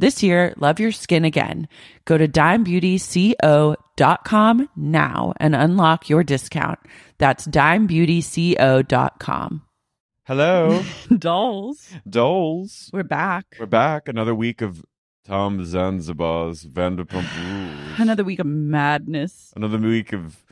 This year, love your skin again. Go to dimebeautyco.com now and unlock your discount. That's dimebeautyco.com. Hello, Dolls. Doles. We're back. We're back. Another week of Tom Zanzibar's Vanderpump Rules. Another week of madness. Another week of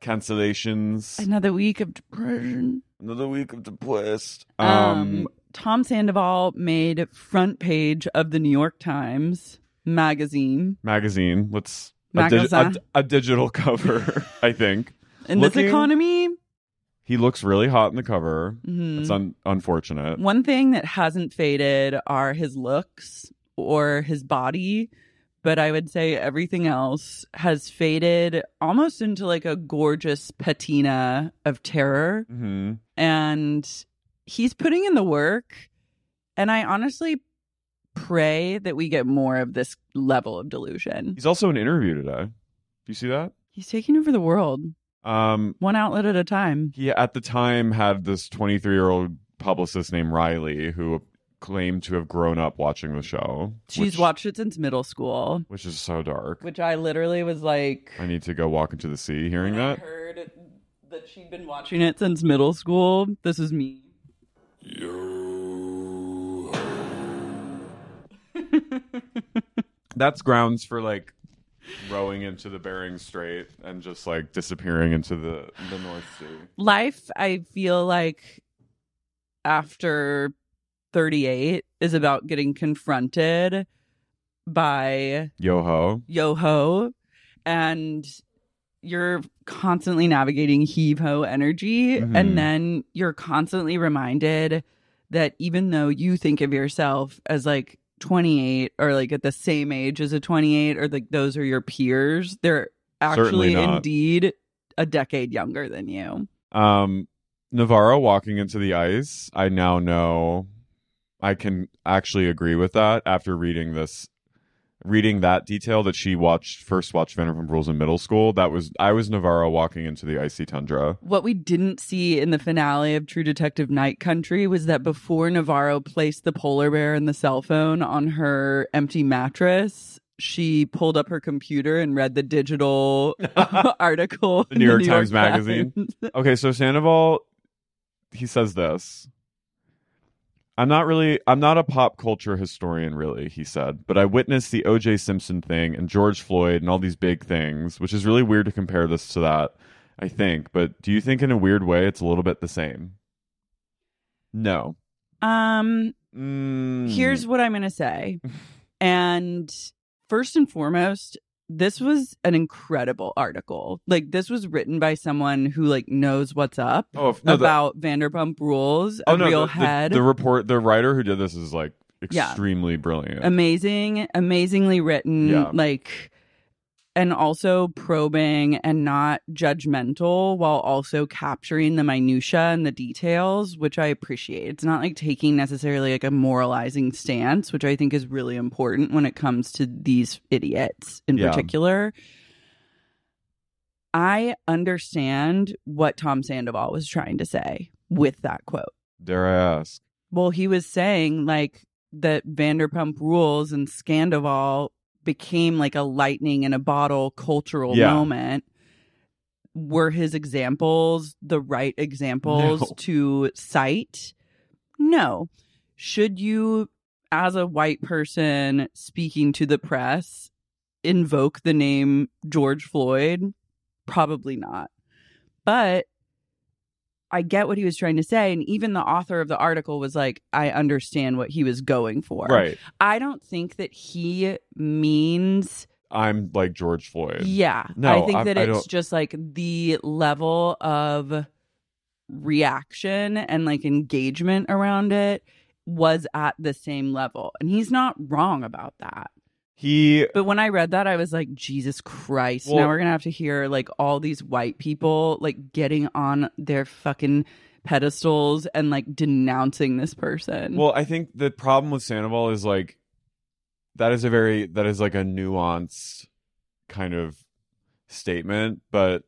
cancellations. Another week of depression. Another week of depressed. Um, Um, Tom Sandoval made front page of the New York Times magazine magazine. Let's a, dig- a, Magazine. a digital cover. I think in Looking- this economy. he looks really hot in the cover. Mhm. It's un- unfortunate. One thing that hasn't faded are his looks or his body, but I would say everything else has faded almost into like a gorgeous patina of terror. hmm And he's putting in the work. And I honestly pray that we get more of this level of delusion. He's also in an interview today. Do you see that? He's taking over the world Um, one outlet at a time. he at the time had this 23 year old publicist named Riley who claimed to have grown up watching the show. She's which, watched it since middle school, which is so dark. which I literally was like, I need to go walk into the sea hearing when I that. heard that she'd been watching it since middle school. This is me. That's grounds for like rowing into the Bering Strait and just like disappearing into the the North Sea. Life, I feel like after 38 is about getting confronted by Yo ho. yo ho and you're constantly navigating heave ho energy Mhm. and then you're constantly reminded that even though you think of yourself as like 28 or like at the same age as a 28 or like those are your peers they're actually indeed a decade younger than you Um, Navarro walking into the ice. I now know I can actually agree with that after reading this, reading that detail that she watched first watched Vanderpump Rules in middle school. That was I was Navarro walking into the icy tundra. what we didn't see in the finale of True Detective Night Country was that before Navarro placed the polar bear and the cell phone on her empty mattress, she pulled up her computer and read the digital article. The in New York Times Magazine. Okay, so Sandoval, he says this. I'm not really, I'm not a pop culture historian, really, he said, but I witnessed the O.J. Simpson thing and George Floyd and all these big things, which is really weird to compare this to that, I think. But do you think in a weird way it's a little bit the same? No. Um, Mm. here's what I'm going to say. And first and foremost, this was an incredible article. Like this was written by someone who like knows what's up Oh, no, the- about Vanderpump Rules, oh, a oh no, real the, the- head. The, report, the writer who did this is like Yeah. extremely brilliant. amazing, amazingly written, Yeah. like and also probing and not judgmental while also capturing the minutia and the details, which I appreciate. It's not like taking necessarily like a moralizing stance, which I think is really important when it comes to these idiots in Yeah. particular. I understand what Tom Sandoval was trying to say with that quote. Dare I ask? Well, he was saying like that Vanderpump Rules and Scandoval became like a lightning in a bottle cultural Yeah. moment. Were his examples the right examples No. to cite? No. Should you, as a white person speaking to the press, invoke the name George Floyd? Probably not. But I get what he was trying to say. And even the author of the article was like, I understand what he was going for. Right. I don't think that he means, I'm like George Floyd. yeah. No, I think I- that I it's don't- just like the level of reaction and like engagement around it was at the same level. And he's not wrong about that. He But when I read that, I was like, Jesus Christ. Well- now we're going to have to hear like all these white people like getting on their fucking pedestals and like denouncing this person. Well, I think the problem with Sandoval is like that is a very that is like a nuanced kind of statement, but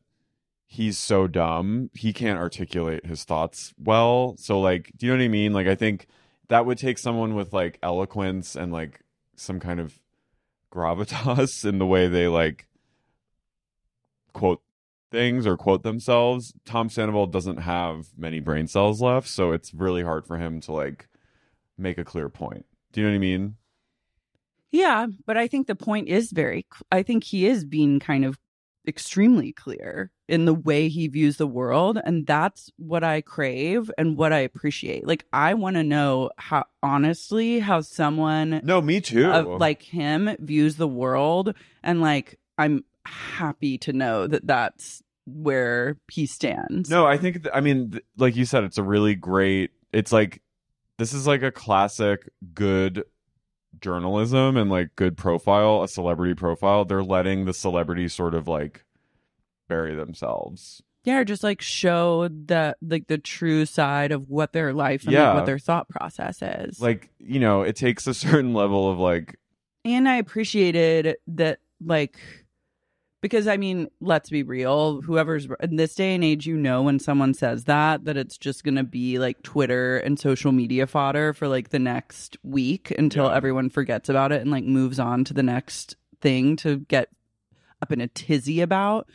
he's so dumb he can't articulate his thoughts well. So like, do you know what I mean? Like, I think that would take someone with like eloquence and like some kind of gravitas in the way they like quote things or quote themselves. Tom Sandoval doesn't have many brain cells left, so it's really hard for him to like make a clear point. Do you know what I mean? yeah, but I think the point is very, I think he is being kind of extremely clear in the way he views the world. And that's what I crave and what I appreciate. Like, I want to know how, honestly, how someone No, me too. of like him views the world and like i'm happy to know that that's where he stands no, I think th- I mean th- like you said it's a really great it's like this is like a classic good journalism and like good profile, a celebrity profile. They're letting the celebrity sort of like bury themselves. yeah just like show the like the true side of what their life and Yeah. like, what their thought process is Like, you know, it takes a certain level of like and i appreciated that like because i mean let's be real whoever's in this day and age you know when someone says that that it's just gonna be like twitter and social media fodder for like the next week until Yeah. everyone forgets about it and like moves on to the next thing to get up in a tizzy about.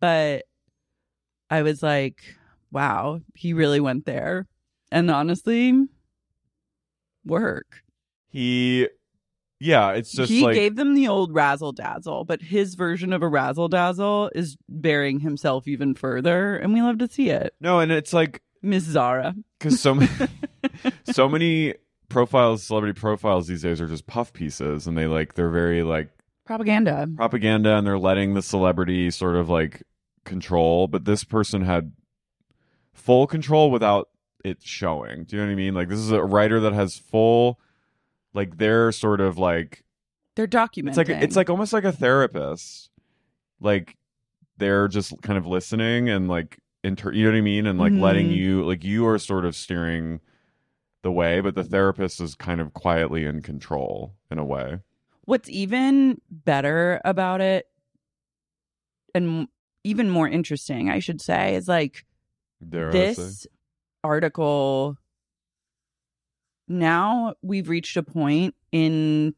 But i was like wow he really went there. And honestly work. He yeah, it's just he like gave them the old razzle dazzle, but his version of a razzle dazzle is burying himself even further, and we love to see it. no, and it's like Miss Zara. because so many so many profiles celebrity profiles these days are just puff pieces and they like they're very like Propaganda. propaganda and they're letting the celebrity sort of like control but this person had full control without it showing do you know what i mean like this is a writer that has full like they're sort of like They're documenting. it's like it's like almost like a therapist like they're just kind of listening and like inter you know what i mean and like letting Mhm. you like you are sort of steering the way but the therapist is kind of quietly in control in a way What's even better about it, and even more interesting, I should say, is like Dare this article. Now we've reached a point in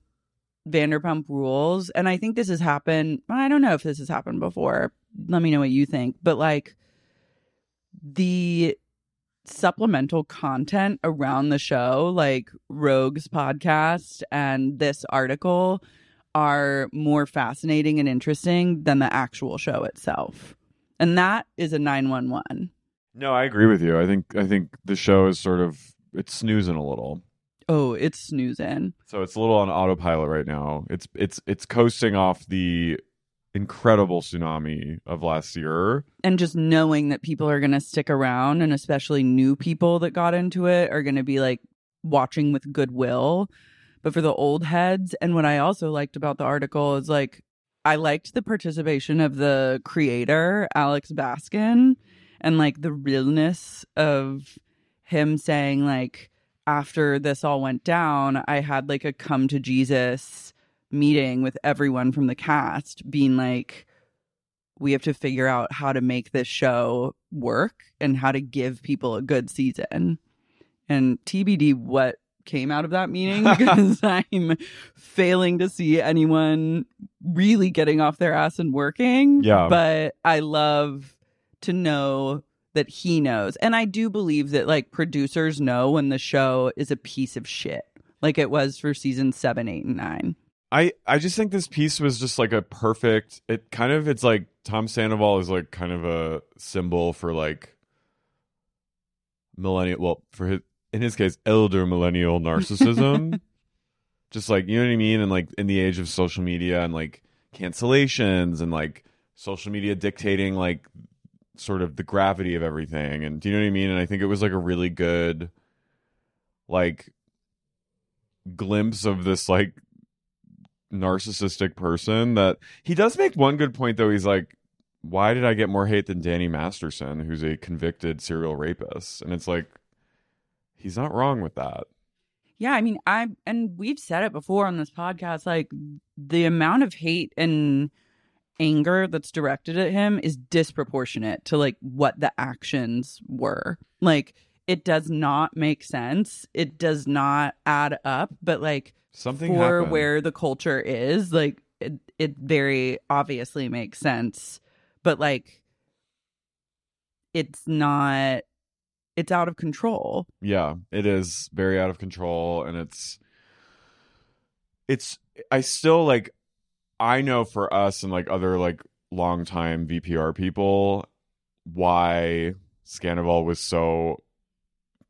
Vanderpump Rules, and I think this has happened. I don't know if this has happened before. Let me know what you think. But like the supplemental content around the show, like Rogue's podcast and this article, are more fascinating and interesting than the actual show itself. And that is a 911. No, I agree with you. I think I think the show is sort of it's snoozing a little. Oh, it's snoozing. So it's a little on autopilot right now. It's it's it's coasting off the incredible tsunami of last year. and just knowing that people are going to stick around and especially new people that got into it are going to be like watching with goodwill but for the old heads and what i also liked about the article is like i liked the participation of the creator alex baskin and like the realness of him saying like after this all went down i had like a come to jesus meeting with everyone from the cast being like we have to figure out how to make this show work and how to give people a good season. And TBD what came out of that meeting because I'm failing to see anyone really getting off their ass and working. Yeah. But I love to know that he knows. And I do believe that like producers know when the show is a piece of shit. Like it was for season seven, eight, and nine. I I just think this piece was just like a perfect. It kind of it's like Tom Sandoval is like kind of a symbol for like millennial. Well, for his in his case, elder millennial narcissism. just like you know what I mean, and like in the age of social media and like cancellations and like social media dictating like sort of the gravity of everything. And do you know what I mean? And I think it was like a really good like glimpse of this like narcissistic person that he does make one good point though he's like why did i get more hate than danny masterson who's a convicted serial rapist and it's like he's not wrong with that Yeah, I mean, I and we've said it before on this podcast. Like the amount of hate and anger that's directed at him is disproportionate to like what the actions were. Like it does not make sense. It does not add up. But like something for happened. where the culture is, like it, it very obviously makes sense. But like it's not. It's out of control. yeah it is very out of control and it's it's i still like i know for us and like other like longtime vpr people why scandoval was so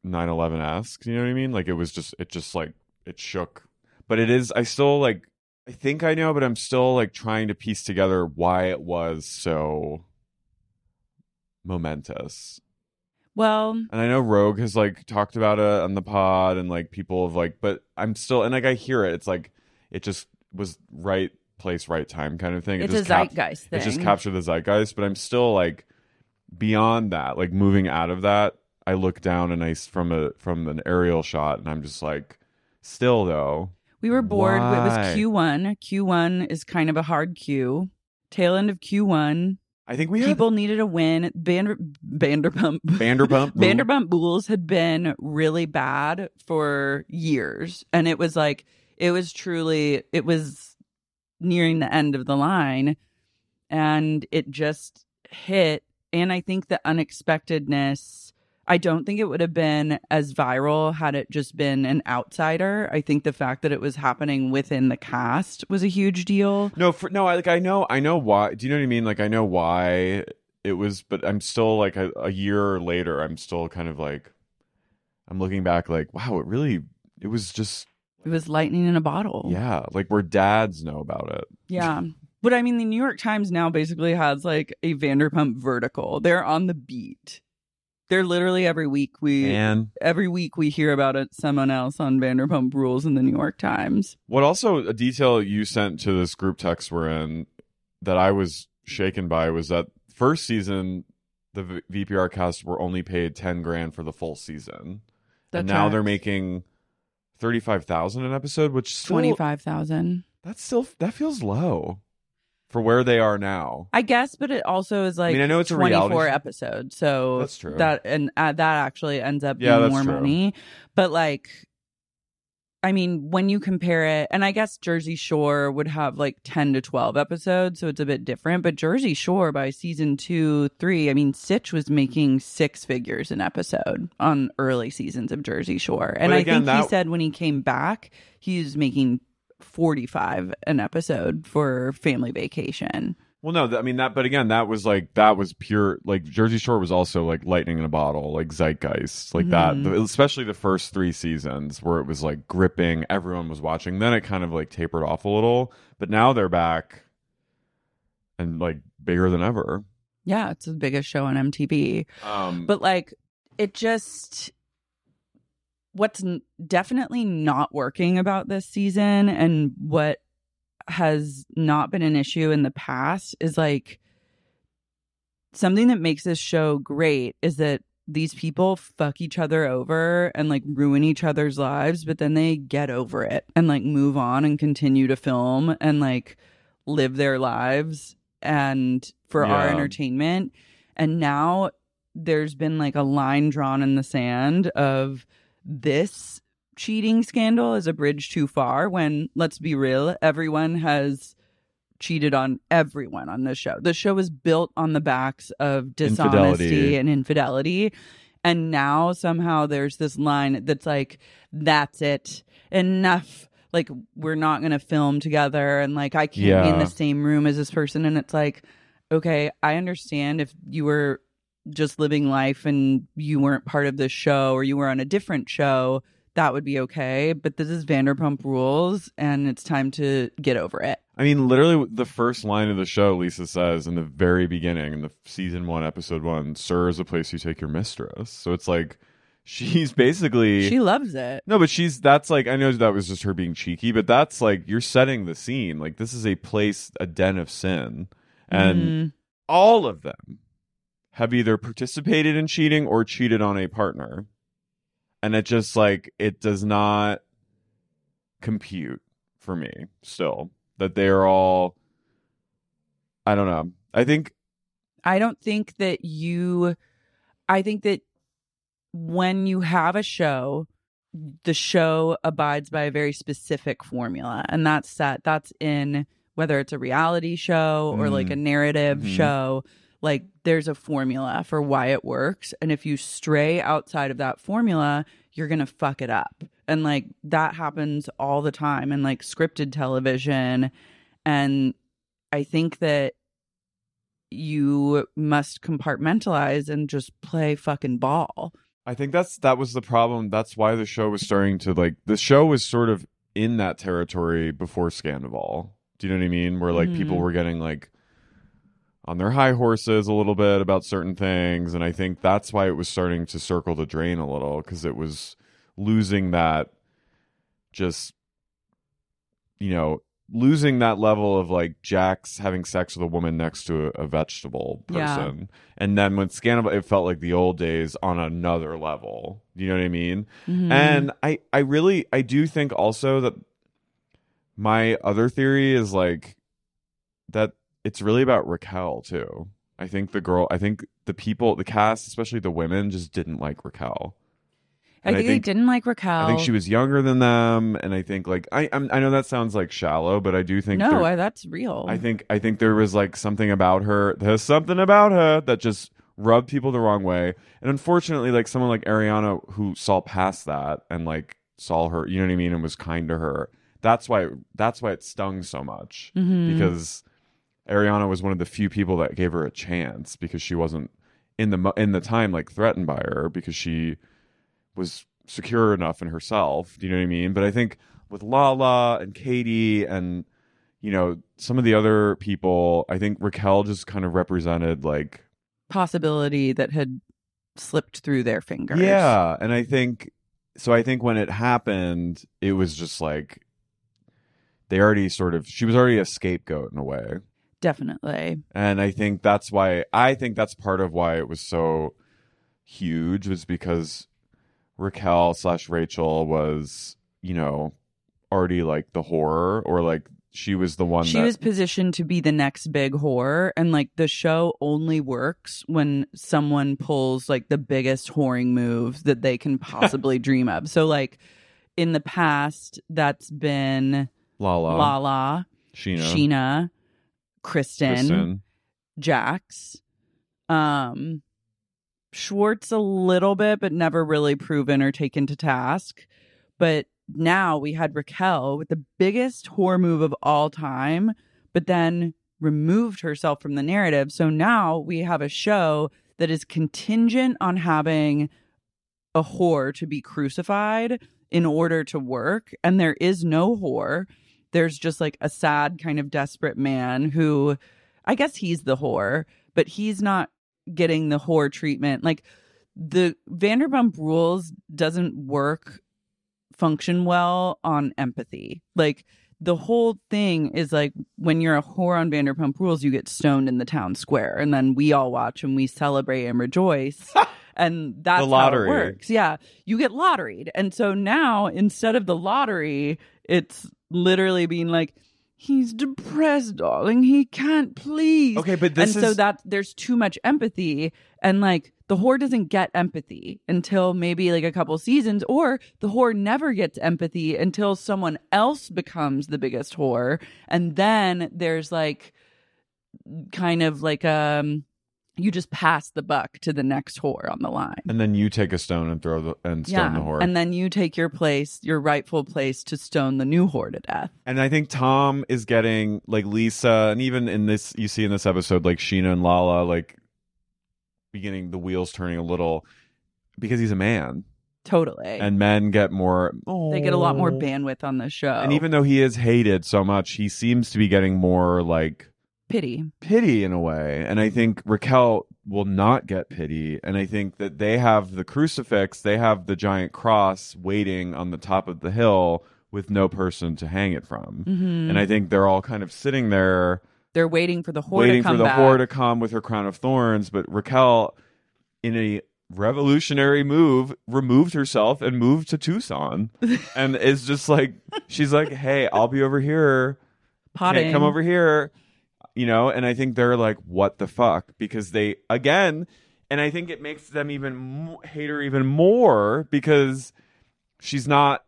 9-11-esque you know what i mean? Like it was just it just like it shook. But it is i still like i think i know but i'm still like trying to piece together why it was so momentous. Well, and I know Rogue has like talked about it on the pod and like people have like but I'm still and like I hear it. It's like it just was right place, right time kind of thing. It it's a just cap- zeitgeist thing. It just captured the zeitgeist, but I'm still like beyond that, like moving out of that. I look down and I s- from a from an aerial shot and I'm just like still though. We were bored. It was Why? Q1. Q1 is kind of a hard Q. Tail end of Q1. I think we had People needed a win. Vander, Vanderpump. Vanderpump Vanderpump Rules had been really bad for years. And it was like, it was truly, it was nearing the end of the line. And it just hit. And I think the unexpectedness, I don't think it would have been as viral had it just been an outsider. I think the fact that it was happening within the cast was a huge deal. No, for no, I like I know I know why. Do you know what I mean? Like I know why it was, but I'm still like a, a year later. I'm still kind of like I'm looking back, like wow, it really it was just It was lightning in a bottle. yeah, like where dads know about it. Yeah. But I mean, the New York Times now basically has like a Vanderpump vertical. They're on the beat. They're literally every week we And every week we hear about it someone else on Vanderpump Rules in the New York Times. what also a detail you sent to this group text we're in that I was shaken by was that first season the v- VPR cast were only paid ten grand for the full season, That and now they're making thirty five thousand an episode, which still, twenty five thousand. That's still that feels low for where they are now. I guess, but it also is like mean, I know it's a twenty reality four show. episodes, so That's true. That and uh, that actually ends up Yeah, being more true. money. But like, I mean, when you compare it, and I guess Jersey Shore would have like ten to twelve episodes, so it's a bit different. But Jersey Shore by season two, three, I mean, Sitch was making six figures an episode on early seasons of Jersey Shore, and But I again, think he said when he came back, he was making forty five an episode for Family Vacation. Well, no, I mean that, but again, that was like that was pure. Like Jersey Shore was also like lightning in a bottle, like zeitgeist, like that. Mhm. The- especially the first three seasons where it was like gripping, everyone was watching. Then it kind of like tapered off a little, but now they're back, and like bigger than ever. Yeah, it's the biggest show on MTV. Um, But like, it just what's n- definitely not working about this season and what has not been an issue in the past is like something that makes this show great is that these people fuck each other over and like ruin each other's lives, but then they get over it and like move on and continue to film and like live their lives and for our entertainment. And now there's been like a line drawn in the sand of this cheating scandal is a bridge too far when let's be real everyone has cheated on everyone on this show. The show is built on the backs of dishonesty Infidelity. and infidelity. And now somehow there's this line that's like that's it. Enough. Like we're not going to film together. And like i can't be in the same room as this person. And it's like okay i understand if you were just living life and you weren't part of this show or you were on a different show, that would be okay. But this is Vanderpump Rules and it's time to get over it. I mean, literally, the first line of the show, Lisa says in the very beginning, in the season one, episode one, "SUR is a place you take your mistress." So it's like she's basically She loves it. no, but she's that's like I know that was just her being cheeky, but that's like you're setting the scene. Like this is a place, a den of sin, and Mhm. all of them have either participated in cheating or cheated on a partner. And it just like it does not compute for me still that they are all I don't know. I think I don't think that you, I think that when you have a show, the show abides by a very specific formula. And that's set, that's in whether it's a reality show or Mm. like a narrative Mhm. show. Like there's a formula for why it works. And if you stray outside of that formula, you're going to fuck it up. And like that happens all the time in like scripted television. And I think that you must compartmentalize and just play fucking ball. I think that's that was the problem. That's why the show was starting to like the show was sort of in that territory before Scandoval. Do you know what I mean? Where like people Mhm. were getting like on their high horses a little bit about certain things, and I think that's why it was starting to circle the drain a little because it was losing that just you know losing that level of like Jax's having sex with a woman next to a, a vegetable Yeah. person. And then when Scandal, it felt like the old days on another level. You know what I mean? Mhm. And I, I really, I do think also that my other theory is like that it's really about Raquel too. I think the girl, I think the people, the cast, especially the women, just didn't like Raquel. I and I think, they didn't like Raquel. I think she was younger than them, and I think like I, I'm, I know that sounds like shallow, but I do think no, there- I, that's real. I think I think there was like something about her. There's something about her that just rubbed people the wrong way. And unfortunately, like someone like Ariana who saw past that and like saw her, you know what I mean, and was kind to her. That's why that's why it stung so much Mhm. because Ariana was one of the few people that gave her a chance because she wasn't in the in the time like threatened by her because she was secure enough in herself. Do you know what I mean? But I think with Lala and Katie and you know some of the other people, I think Raquel just kind of represented like possibility that had slipped through their fingers. yeah, and I think so. I think when it happened, it was just like they already sort of she was already a scapegoat in a way. Definitely. and i think that's why i think that's part of why it was so huge was because raquel slash rachel was you know already like the horror or like she was the one She that was positioned to be the next big whore, and like the show only works when someone pulls like the biggest whoring move that they can possibly dream of. So, like in the past, that's been lala Lala, scheana Scheana, Kristen, Kristen. Jax, um, Schwartz a little bit, but never really proven or taken to task. But now we had Raquel with the biggest whore move of all time, but then removed herself from the narrative. So now we have a show that is contingent on having a whore to be crucified in order to work. And there is no whore. There's just like a sad, kind of desperate man who I guess he's the whore, but he's not getting the whore treatment. Like the Vanderpump Rules doesn't work function well on empathy. Like the whole thing is like when you're a whore on Vanderpump Rules, you get stoned in the town square, and then we all watch and we celebrate and rejoice. and that's The lottery. how it works. Yeah, you get lotteried, and so now instead of the lottery, it's literally being like. He's depressed, darling. He can't please. Okay, but this and so that there's too much empathy, and like the whore doesn't get empathy until maybe like a couple seasons, or the whore never gets empathy until someone else becomes the biggest whore, and then there's like kind of like um you just pass the buck to the next whore on the line. And then you take a stone and throw the and stone the whore. and then you take your place, your rightful place to stone the new whore to death. And I think Tom is getting like Lisa, and even in this, you see in this episode, like Scheana and Lala, like beginning the wheels turning a little because he's a man, Totally. and men get more. they get a lot more "Oh." bandwidth on the show. And even though he is hated so much, he seems to be getting more like pity. pity in a way. And I think Raquel will not get pity. And I think that they have the crucifix, they have the giant cross waiting on the top of the hill with no person to hang it from. Mm-hmm. And I think they're all kind of sitting there They're waiting for the whore waiting to come for the back. whore to come with her crown of thorns. But Raquel, in a revolutionary move, removed herself and moved to Tucson. and is just like, she's like, hey, I'll be over here. potting. Can't come over here. You know, and I think they're like, what the fuck? Because they, again, and I think it makes them even mo- hate her even more because she's not,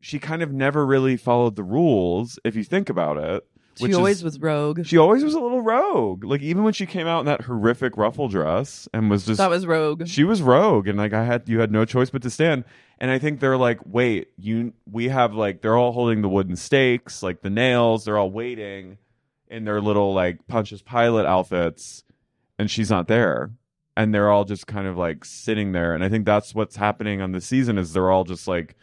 she kind of never really followed the rules, if you think about it. She always is- was rogue. she always was a little rogue. Like even when she came out in that horrific ruffle dress and was just that was rogue. she was rogue and like I had you had no choice but to stand. And I think they're like, wait, you we have like they're all holding the wooden stakes, like the nails, they're all waiting in their little like Pontius Pilate outfits, and she's not there. And they're all just kind of like sitting there. And I think that's what's happening on the season is they're all just like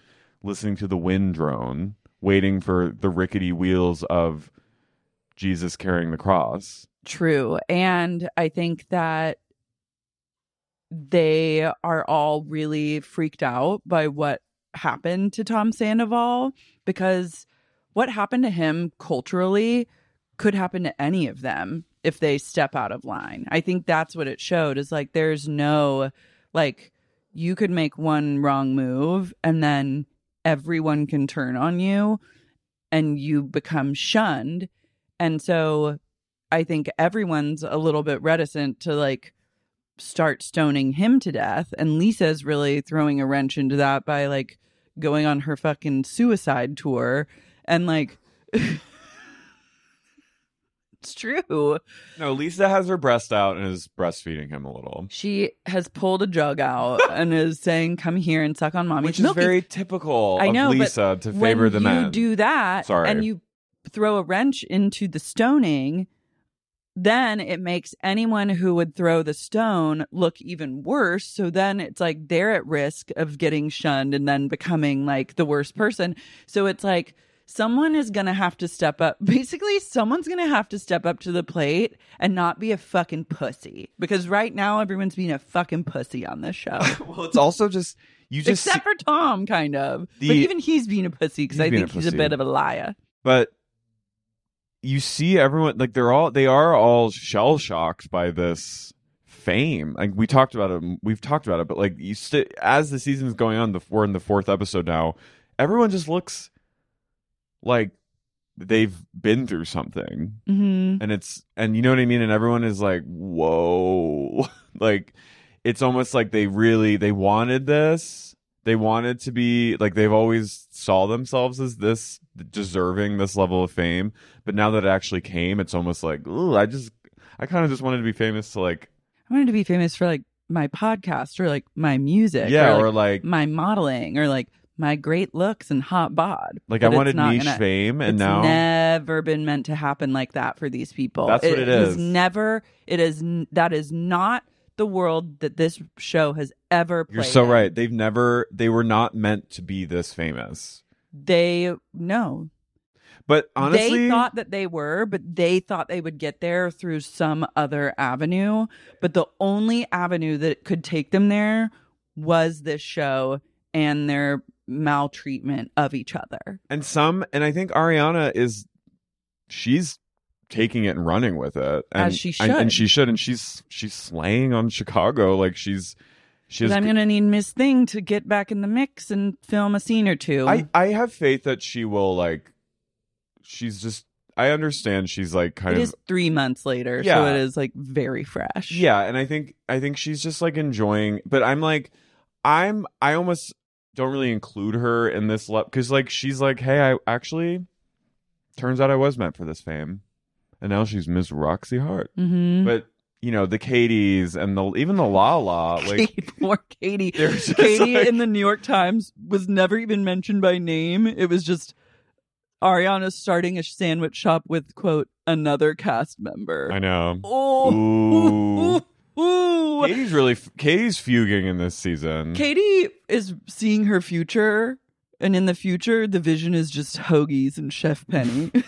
listening to the wind drone, waiting for the rickety wheels of Jesus carrying the cross. True. And I think that they are all really freaked out by what happened to Tom Sandoval because what happened to him culturally could happen to any of them if they step out of line. I think that's what it showed is like there's no like you could make one wrong move and then everyone can turn on you and you become shunned. And so I think everyone's a little bit reticent to like start stoning him to death. And Lisa's really throwing a wrench into that by like going on her fucking suicide tour. And like, it's true. No, Lisa has her breast out and is breastfeeding him a little. She has pulled a jug out and is saying, "Come here and suck on mommy's Which is very typical I know, of but Lisa to when favor the you men. do that Sorry. and you throw a wrench into the stoning, then it makes anyone who would throw the stone look even worse. So then it's like they're at risk of getting shunned and then becoming like the worst person. So it's like someone is going to have to step up. Basically, someone's going to have to step up to the plate and not be a fucking pussy. Because right now, everyone's being a fucking pussy on this show. well, it's also just you just Except for Tom, kind of. but even he's being a pussy because I being a think he's a bit of a liar. but you see everyone like they're all they are all shell shocked by this fame. Like we talked about it, we've talked about it, but like you st- as the season's going on, the we're in the fourth episode now. Everyone just looks like they've been through something. Mm-hmm. and it's and you know what I mean and everyone is like whoa like it's almost like they really they wanted this they wanted to be like they've always saw themselves as this deserving this level of fame but now that it actually came it's almost like ooh I just I kind of just wanted to be famous to like I wanted to be famous for like my podcast or like my music. yeah or, or like, like my modeling or like my great looks and hot bod. like I wanted niche gonna- fame and now never been meant to happen like that for these people. That's what it is. never. It is that is not the world that this show has ever. Played you're so in. right they've never they were not meant to be this famous They no. But honestly, they thought that they were, but they thought they would get there through some other avenue. But the only avenue that could take them there was this show and their maltreatment of each other. and some, and I think Ariana is, she's taking it and running with it, and, As she and, and should. she should, and she's she's slaying on Chicago, like she's she has. I'm going to need Miss Thing to get back in the mix and film a scene or two. I I have faith that she will like. She's just. I understand she's like kind it of is three months later, so it is like very fresh. Yeah, and I think I think she's just like enjoying, but I'm like, I'm I almost don't really include her in this love because like she's like, hey, I actually turns out I was meant for this fame, and now she's Miss Roxie Hart. Mm-hmm. But you know the Katie's and the even the Lala like Poor Katie. Katie like- in the New York Times was never even mentioned by name. It was just Ariana starting a sandwich shop with quote another cast member. I know. Oh, Ooh. ooh, ooh. Katie's really Katie's fuging in this season. Katie is seeing her future, and in the future, the vision is just hoagies and Chef Penny.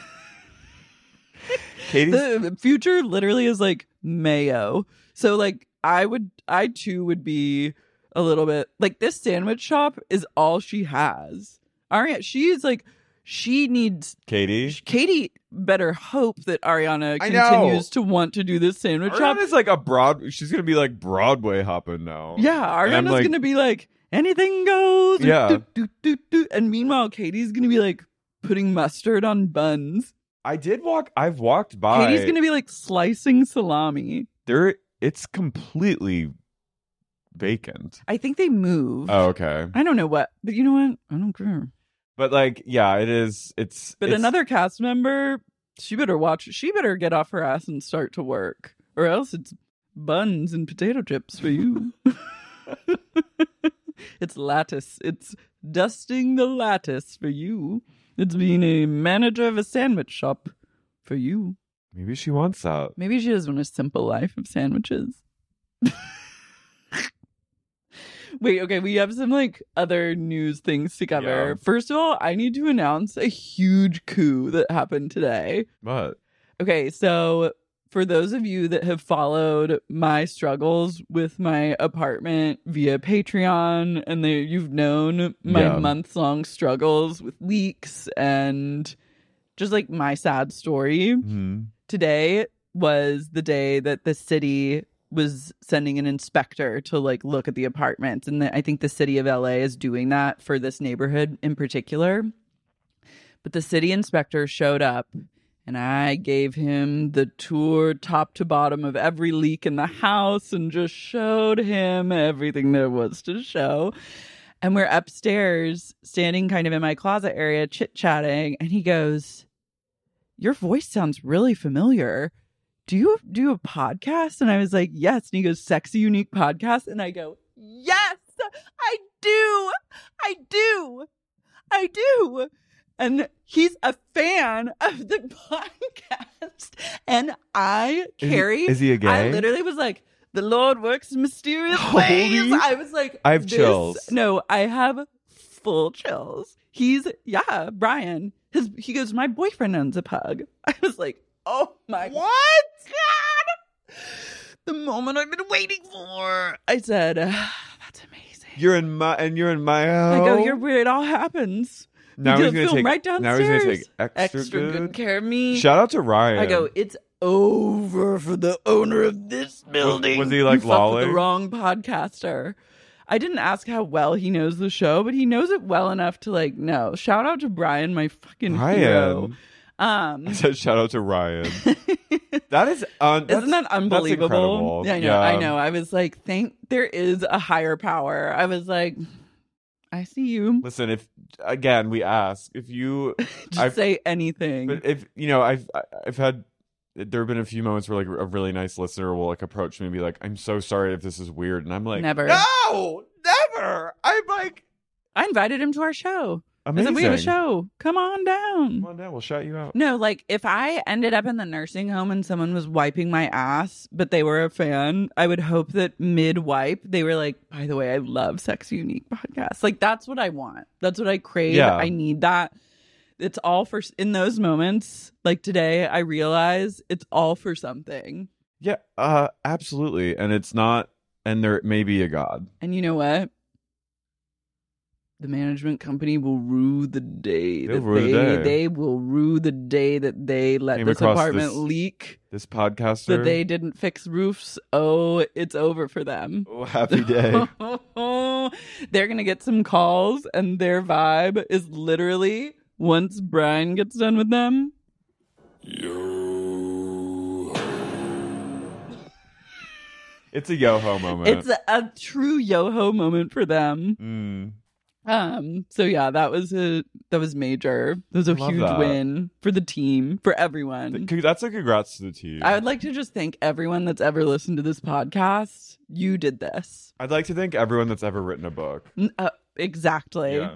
Katie's the future literally is like mayo. So like I would I too would be a little bit like this sandwich shop is all she has. All right, she's like she needs Katie. Katie better hope that Ariana I know. continues to want to do this sandwich shop. Ariana's like a broad. She's gonna be like Broadway hopping now. Yeah, And I'm Ariana's like- gonna be like anything goes. Yeah. Do, do, do, do. And meanwhile, Katie's gonna be like putting mustard on buns. I did walk. I've walked by. Katie's gonna be like slicing salami. there. It's completely vacant. I think they move. Oh, okay. I don't know what, but you know what? I don't care. But like, yeah, it is. It's. But it's- another cast member, she better watch. She better get off her ass and start to work, or else it's buns and potato chips for you. it's lattice. It's dusting the lattice for you. It's being a manager of a sandwich shop for you. Maybe she wants that. Maybe she just wants a simple life of sandwiches. Wait, okay, we have some like other news things to cover. Yeah. First of all, I need to announce a huge coup that happened today. But Okay, so for those of you that have followed my struggles with my apartment via Patreon and they, you've known my Yeah. months long struggles with leaks and just like my sad story, mhm. today was the day that the city was sending an inspector to like look at the apartments. And the, i think the city of la is doing that for this neighborhood in particular. But the city inspector showed up and i gave him the tour top to bottom of every leak in the house and just showed him everything there was to show. And we're upstairs standing kind of in my closet area chit chatting and he goes your voice sounds really familiar. Do you do a podcast? And I was like, yes. And he goes, sexy unique podcast. And I go, yes, I do. I do. I do. And he's a fan of the podcast. And I, Is he- is he a gay? I literally was like, the Lord works mysterious Holy- ways. I was like, I have chills. No, I have full chills. He's yeah, Brian. His he goes, my boyfriend owns a pug. I was like, oh my what God, the moment I've been waiting for. I said, "Ah, that's amazing. You're in my and you're in my house. I house. go, you're where it all happens. Now he's gonna take right downstairs. Now he's gonna take extra, Extra good. good. care of me. Shout out to Ryan. I go, it's over for the owner of this building. was he, like, You fucked with lolling? the wrong podcaster. I didn't ask how well he knows the show, but he knows it well enough to like know. Shout out to Brian, my fucking hero. Ryan. Um, I said shout out to Ryan. that is un- isn't that unbelievable? Yeah, I know. I know. I was like, thank. There is a higher power. I was like, I see you. Listen, if again we ask if you, Just I've- say anything. but if you know, I've I've had there have been a few moments where like a really nice listener will like approach me and be like, "I'm so sorry if this is weird," and I'm like, Never. no, never." I'm like, I invited him to our show. I amazing. we have a show. Come on down. Come on down, we'll shout you out. No, like if I ended up in the nursing home and someone was wiping my ass, but they were a fan, I would hope that mid wipe they were like, by the way, I love Sexy Unique podcast. Like that's what I want. That's what I crave. Yeah. I need that. it's all for in those moments. Like today, I realize it's all for something. Yeah, uh, absolutely. And it's not, and there may be a God. And you know what? The management company will rue the day They'll that rue the they day. they will rue the day that they let Came this apartment this- leak. This podcaster. That they didn't fix roofs. Oh, it's over for them. Oh, happy day. They're gonna get some calls, and their vibe is literally once Brian gets done with them. it's a yo ho moment. It's a, a true yo ho moment for them. Mm. Um. So yeah, that was a that was major. That was a Love huge that. win for the team for everyone. Th- That's a congrats to the team. I would like to just thank everyone that's ever listened to this podcast. You did this. I'd like to thank everyone that's ever written a book. Uh, exactly. Yeah.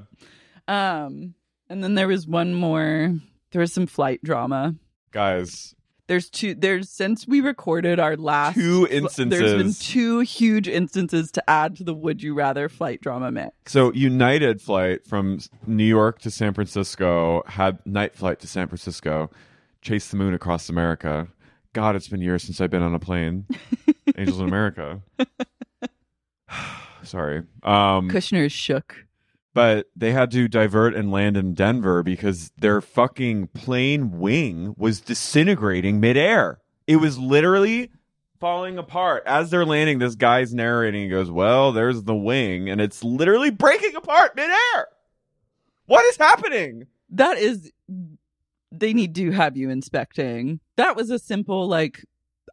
Um. And then there was one more. There was some flight drama. Guys, There's two. There's since we recorded our last Two instances There's been two huge instances to add to the Would You Rather flight drama mix. So United flight from New York to San Francisco had night flight to San Francisco, chase the moon across America. God, it's been years since I've been on a plane. Angels in America. Sorry. Um, Kushner is shook. But they had to divert and land in Denver because their fucking plane wing was disintegrating midair. It was literally falling apart as they're landing. This guy's narrating. He goes, "Well, there's the wing, and it's literally breaking apart midair. What is happening?" That is, they need to have you inspecting. That was a simple like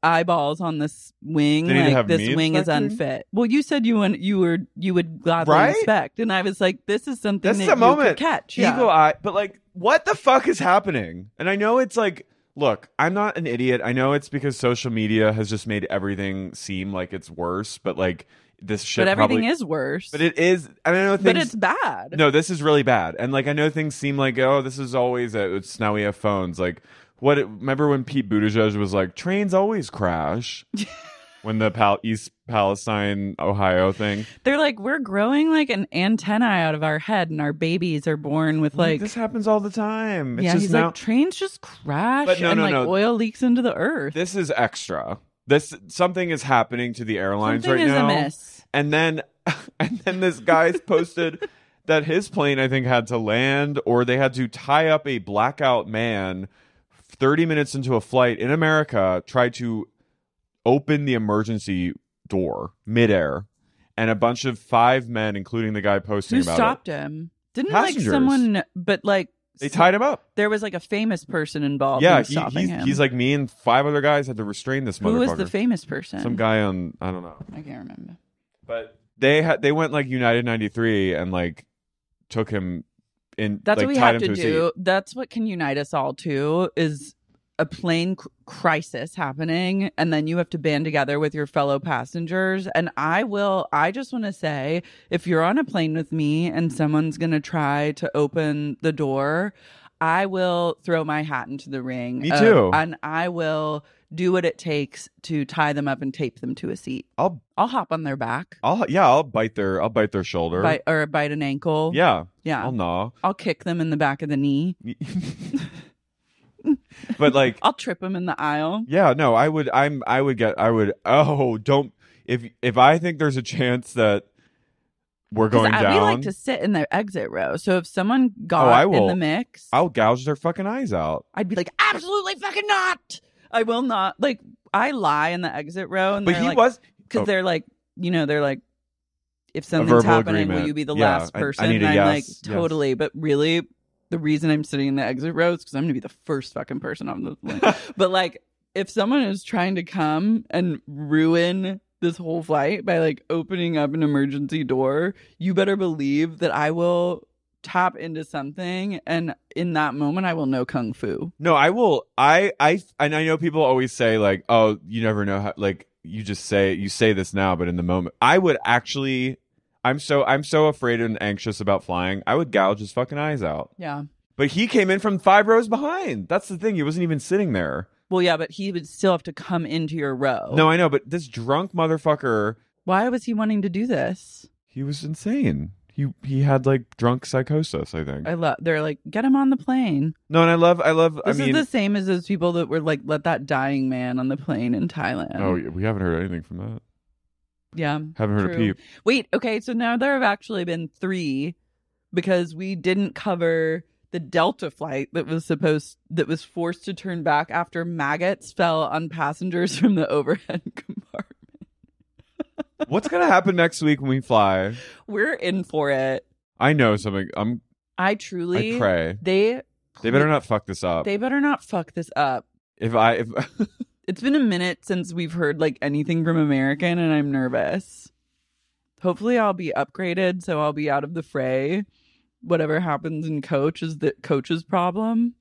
eyeballs on this wing. They need to like have this me wing is unfit. Well, you said you went, you were you would gladly Right? inspect, and I was like, this is something This that is a you moment. catch. Yeah. Eagle eye, but like, what the fuck is happening? And I know it's like, look, I'm not an idiot. I know it's because social media has just made everything seem like it's worse, but like this shit but everything probably, is worse. But it is. I don't know. Things, but it's bad. no, this is really bad. And like, I know things seem like, oh, this is always a, it's now we have phones. Like, what? it, Remember when Pete Buttigieg was like, trains always crash. when the Pal- East Palestine, Ohio thing. They're like, we're growing like an antenna out of our head, and our babies are born with like. this happens all the time. It's yeah, just he's now. like trains just crash But no, and no, like no. oil leaks into the earth. this is extra. This something is happening to the airlines Something right is now. amiss. And then and then this guy's posted that his plane I think had to land or they had to tie up a blackout man 30 minutes into a flight in America tried to open the emergency door midair and a bunch of five men including the guy posting Who about stopped it. him? Didn't like someone, but like They tied him up. there was like a famous person involved. Yeah, in he, stopping he's, him. he's like me and five other guys had to restrain this motherfucker. who was the famous person? Some guy on I don't know. I can't remember. But they had they went like United 93 and like took him in That's like, what we have to do. That's what can unite us all too is a plane c- crisis happening and then you have to band together with your fellow passengers and I will I just want to say if you're on a plane with me and someone's going to try to open the door I will throw my hat into the ring. Me of- too. and I will do what it takes to tie them up and tape them to a seat. I'll I'll hop on their back, I'll yeah, I'll bite their I'll bite their shoulder. bite or bite an ankle. Yeah. yeah. I'll gnaw. I'll kick them in the back of the knee. but like I'll trip them in the aisle. yeah, no, I would I'm I would get I would oh, don't if if I think there's a chance that we're going I- down, We like to sit in the exit row. So if someone got Oh, I in the mix, I'll gouge their fucking eyes out. I'd be like, absolutely fucking not. I will not. Like I lie in the exit row, and But he like, was because oh. they're like, you know, they're like, if something's happening, will you be the Yeah, last I- I person? need a and I'm like, yes, yes. totally. But really, the reason I'm sitting in the exit row is because I'm gonna be the first fucking person on the plane. but like, if someone is trying to come and ruin this whole flight by like opening up an emergency door, you better believe that I will tap into something and in that moment I will know kung fu. No, I will. I I and I know people always say like, "Oh, you never know how." Like you just say you say this now, but in the moment, I would actually. I'm so I'm so afraid and anxious about flying. I would gouge his fucking eyes out. Yeah. But he came in from five rows behind. That's the thing. He wasn't even sitting there. Well, yeah, but he would still have to come into your row. No, I know, but this drunk motherfucker, Why was he wanting to do this? he was insane. He he had like drunk psychosis, I think. I love. They're like, get him on the plane. no, and I love I love This I mean is the same as those people that were like, let that dying man on the plane in Thailand. Oh, we haven't heard anything from that. yeah. Haven't heard a peep. Wait, okay, so now there have actually been three because we didn't cover the Delta flight that was supposed that was forced to turn back after maggots fell on passengers from the overhead compartment. What's gonna happen next week when we fly? We're in for it. I know something. I'm I truly I pray. they They better not fuck this up. they better not fuck this up. if I if It's been a minute since we've heard like anything from American and I'm nervous. Hopefully I'll be upgraded so I'll be out of the fray. Whatever happens in coach is the coach's problem.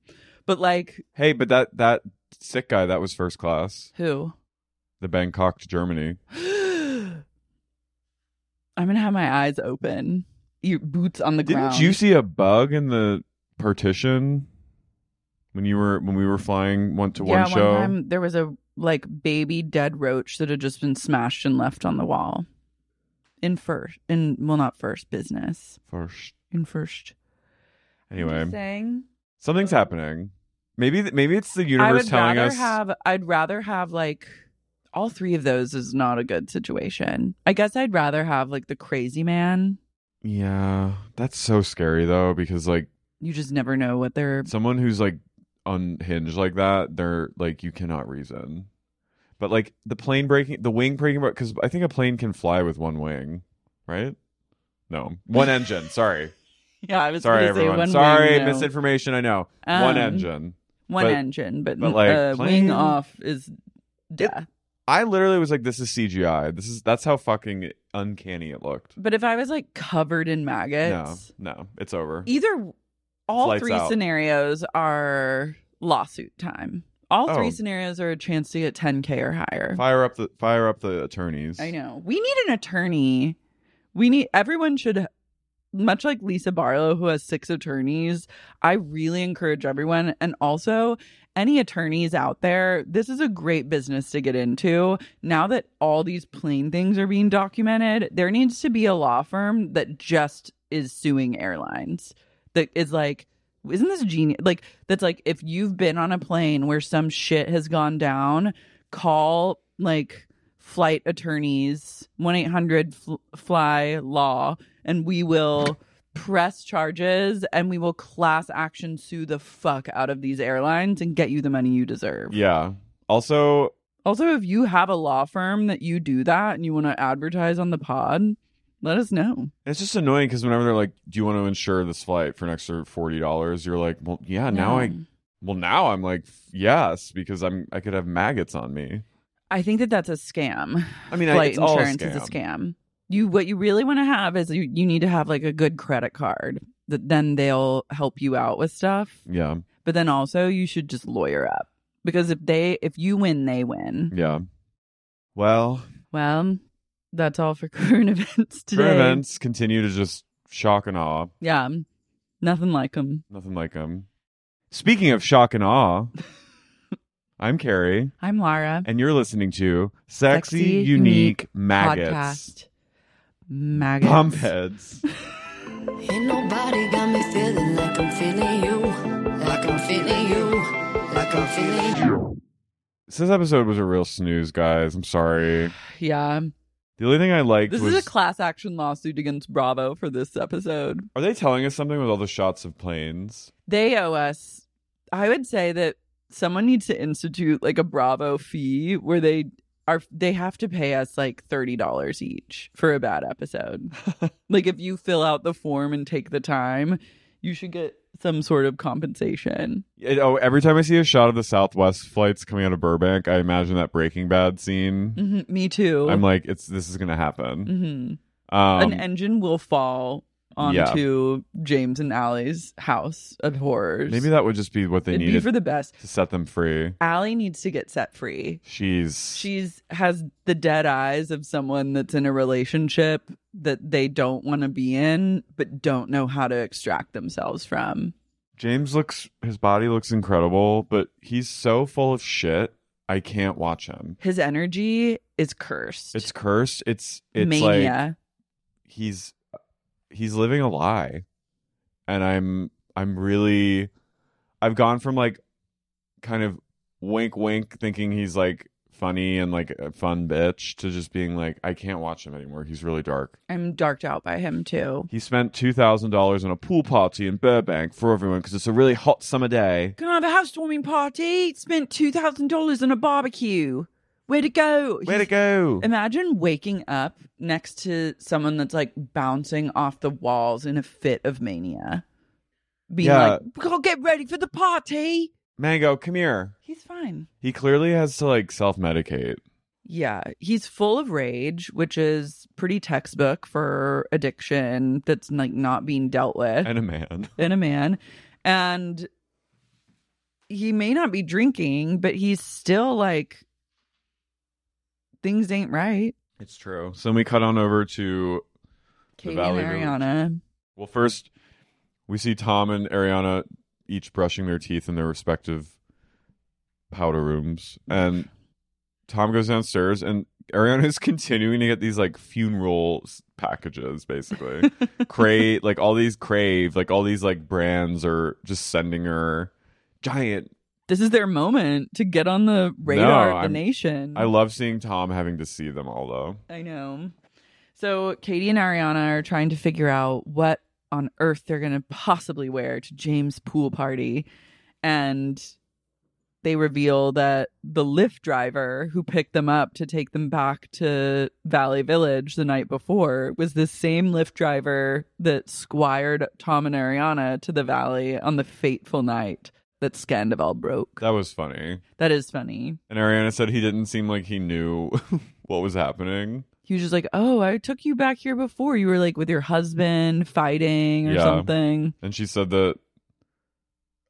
But like hey, but that that sick guy that was first class. who? The Bangkok to Germany. I'm gonna have my eyes open. Your boots on the ground. Didn't ground. you see a bug in the partition when you were when we were flying one to yeah, one show? time there was a like baby dead roach that had just been smashed and left on the wall. In first, in well, not first business. First. In first. Anyway, saying something's happening. Maybe th- maybe it's the universe telling rather us. have. I'd rather have like all three of those is not a good situation. I guess I'd rather have like the crazy man. Yeah, that's so scary though because like You just never know what they're. someone who's like unhinged like that, they're like you cannot reason. But like the plane breaking, the wing breaking, because I think a plane can fly with one wing, right? No, one engine. Sorry, Yeah, I was sorry say everyone. one Sorry, wing, no. misinformation. I know one Um, engine. one but- engine, but, but, like, uh, plane- wing off is death. I literally was like, "This is CGI. This is that's how fucking uncanny it looked." but if I was like covered in maggots, no, no, it's over. either all Lights three out. scenarios are lawsuit time. All Oh. three scenarios are a chance to get 10k or higher. Fire up the fire up the attorneys. I know. We need an attorney. We need everyone should much like Lisa Barlow who has six attorneys. I really encourage everyone and also any attorneys out there, this is a great business to get into. Now that all these plane things are being documented, there needs to be a law firm that just is suing airlines. That is like isn't this genius? Like that's like if you've been on a plane where some shit has gone down, call like flight attorneys 1-800-fly law and we will press charges and we will class action sue the fuck out of these airlines and get you the money you deserve. Yeah. Also, Also, if you have a law firm that you do that and you want to advertise on the pod, let us know. it's just annoying because whenever they're like, "Do you want to insure this flight for an extra forty dollars?" You're like, "Well, yeah." Now I, well, now I'm like, yes, because I'm I could have maggots on me. I think that that's a scam. I mean, I- flight it's all a insurance is a scam. You what you really want to have is you, you need to have like a good credit card that then they'll help you out with stuff. Yeah, But then also you should just lawyer up because if they if you win they win. yeah. Well, Well, that's all for current events today. current events continue to just shock and awe. Yeah, nothing like them. Nothing like them. Speaking of shock and awe, I'm Carey, I'm Lara. and you're listening to Sexy, Unique, Maggots. podcast. Maggots. Pumpheads. Ain't nobody got me feeling like I'm feeling you, like I'm feeling you, like I'm feeling you. this episode was a real snooze, guys. I'm sorry. Yeah, The only thing I liked this was is a class action lawsuit against Bravo for this episode. Are they telling us something with all the shots of planes? They owe us. I would say that someone needs to institute like a Bravo fee where they are they have to pay us like thirty dollars each for a bad episode. like if you fill out the form and take the time, you should get some sort of compensation. It- oh, every time I see a shot of the Southwest flights coming out of Burbank, I imagine that Breaking Bad scene. Mhm, me too. I'm like, it's this is gonna happen. Mhm. Um, An engine will fall onto James and Ally's house of horrors. maybe that would just be what they It'd be needed for the best. to set them free. Ally needs to get set free. She's she's has the dead eyes of someone that's in a relationship that they don't want to be in but don't know how to extract themselves from James looks his body looks incredible, but he's so full of shit. I can't watch him. his energy is cursed It's cursed. It's it's like mania he's he's living a lie. And I'm I'm really I've gone from like kind of wink wink thinking he's like funny and like a fun bitch to just being like I can't watch him anymore. He's really dark. I'm darked out by him too. He spent two thousand dollars on a pool party in Burbank for everyone because it's a really hot summer day. Can I have a housewarming party? Spent two thousand dollars on a barbecue. Where to go? Way to go! Imagine waking up next to someone that's like bouncing off the walls in a fit of mania. Being Yeah. like, go get ready for the party. Mango, come here. He's fine. He clearly has to like self medicate. Yeah, he's full of rage, which is pretty textbook for addiction that's like not being dealt with And a man. in a man. And he may not be drinking, but he's still like things ain't right. It's true. So we cut on over to Katie and Valley Village. Ariana. well first we see Tom and Ariana each brushing their teeth in their respective powder rooms. And Tom goes downstairs and Ariana is continuing to get these like funeral packages, basically. Crave, like all these crave, like all these like brands are just sending her giant. This is their moment to get on the radar of the I'm- nation. I love seeing Tom having to see them all though. I know. So Katie and Ariana are trying to figure out what on earth they're going to possibly wear to James' pool party. And they reveal that the Lyft driver who picked them up to take them back to Valley Village the night before was the same Lyft driver that squired Tom and Ariana to the Valley on the fateful night that Scandoval broke. That was funny. That is funny. And Ariana said he didn't seem like he knew what was happening. he was just like, "Oh, I took you back here before. You were like with your husband fighting or Yeah. something." And she said that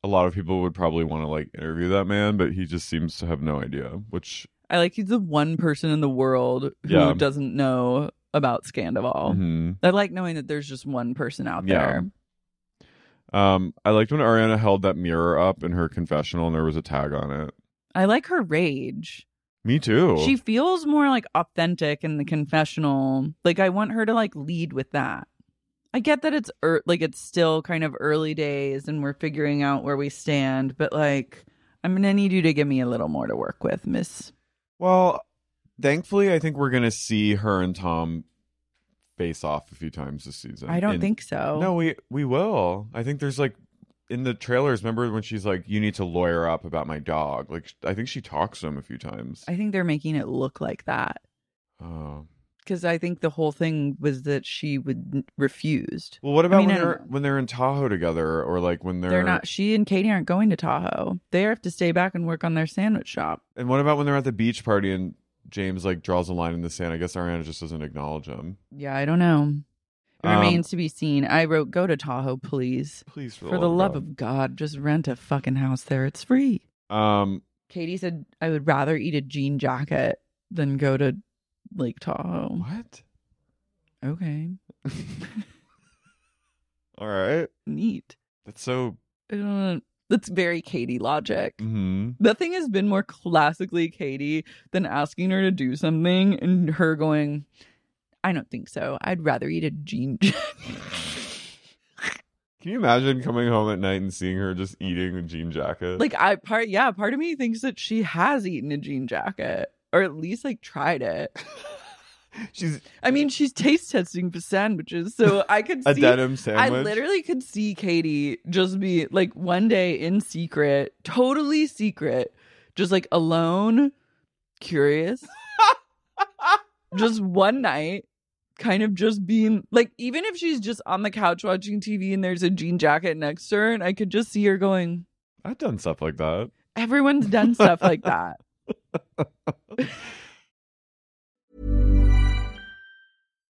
a lot of people would probably want to like interview that man, but he just seems to have no idea, which I like he's the one person in the world who Yeah. doesn't know about Scandoval. Mhm. I like knowing that there's just one person out Yeah. there. Um I liked when Ariana held that mirror up in her confessional and there was a tag on it. I like her rage. Me too. She feels more like authentic in the confessional. Like I want her to like lead with that. I get that it's er- like it's still kind of early days and we're figuring out where we stand, but like I'm gonna need you to give me a little more to work with, Miss. well, thankfully I think we're going to see her and Tom face off a few times this season. I don't In- think so. No, we we will. I think there's like in the trailers. Remember when she's like, "You need to lawyer up about my dog." Like, I think she talks to him a few times. I think they're making it look like that Oh. because I think the whole thing was that she would refused. Well, what about mean, when they're when they're in Tahoe together, or like when they're, They're not. She and Katie aren't going to Tahoe. They have to stay back and work on their sandwich shop. And what about when they're at the beach party and James like draws a line in the sand? I guess Ariana just doesn't acknowledge him. Yeah, I don't know. It Um, remains to be seen. I wrote, "Go to Tahoe, please." Please, for, For the love of God, just rent a fucking house there. It's free. um, Katie said, "I would rather eat a jean jacket than go to Lake Tahoe." what? Okay, All right, neat. that's so. I don't know. That's very Katie logic. hmm Nothing has been more classically Katie than asking her to do something and her going, I don't think so. I'd rather eat a jean jacket. Can you imagine coming home at night and seeing her just eating a jean jacket? like I part yeah, part of me thinks that she has eaten a jean jacket. Or at least like tried it. she's I mean, she's taste testing for sandwiches, so I could a see denim I literally could see Katie just be like one day in secret, totally secret, just like alone, curious. just one night, kind of just being like, even if she's just on the couch watching TV and there's a jean jacket next to her, and I could just see her going, I've done stuff like that. Everyone's done stuff like that.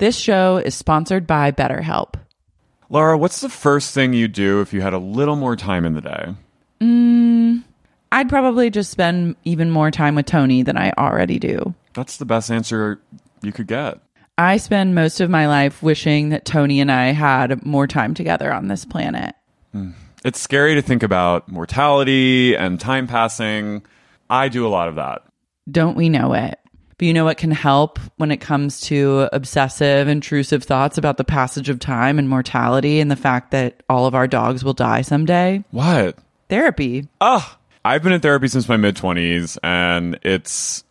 This show is sponsored by BetterHelp. Lara, what's the first thing you do if you had a little more time in the day? Mm, I'd probably just spend even more time with Tony than I already do. That's the best answer you could get. I spend most of my life wishing that Tony and I had more time together on this planet. Hmm. It's scary to think about mortality and time passing. I do a lot of that. Don't we know it? But you know what can help when it comes to obsessive, intrusive thoughts about the passage of time and mortality and the fact that all of our dogs will die someday? What? Therapy. Ah, I've been in therapy since my mid 20s and it's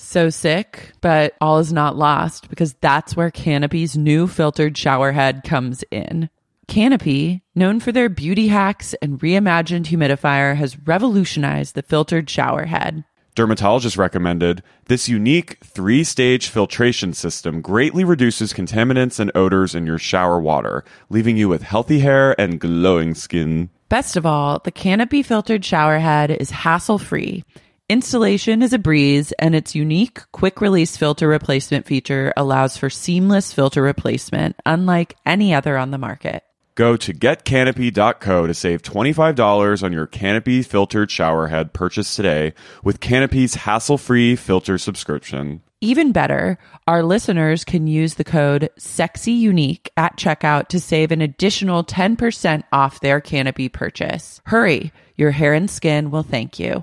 So sick, but all is not lost because that's where Canopy's new filtered shower head comes in. Canopy, known for their beauty hacks and reimagined humidifier, has revolutionized the filtered shower head. Dermatologists recommended this unique three stage filtration system greatly reduces contaminants and odors in your shower water, leaving you with healthy hair and glowing skin. Best of all, the Canopy filtered shower head is hassle free. Installation is a breeze, and its unique quick release filter replacement feature allows for seamless filter replacement, unlike any other on the market. Go to getcanopy.co to save $25 on your Canopy filtered shower head purchase today with Canopy's hassle free filter subscription. Even better, our listeners can use the code SEXYUNIQUE at checkout to save an additional 10% off their Canopy purchase. Hurry, your hair and skin will thank you.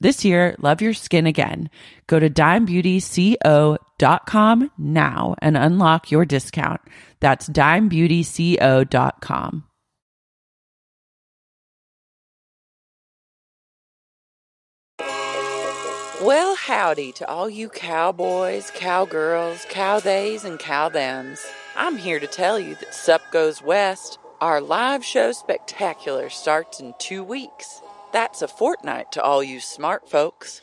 This year, love your skin again. Go to dimebeautyco.com now and unlock your discount. That's dimebeautyco.com. Well, howdy to all you cowboys, cowgirls, cowthays, and cow. I'm here to tell you that Sup Goes West, our live show spectacular, starts in two weeks. That's a fortnight to all you smart folks.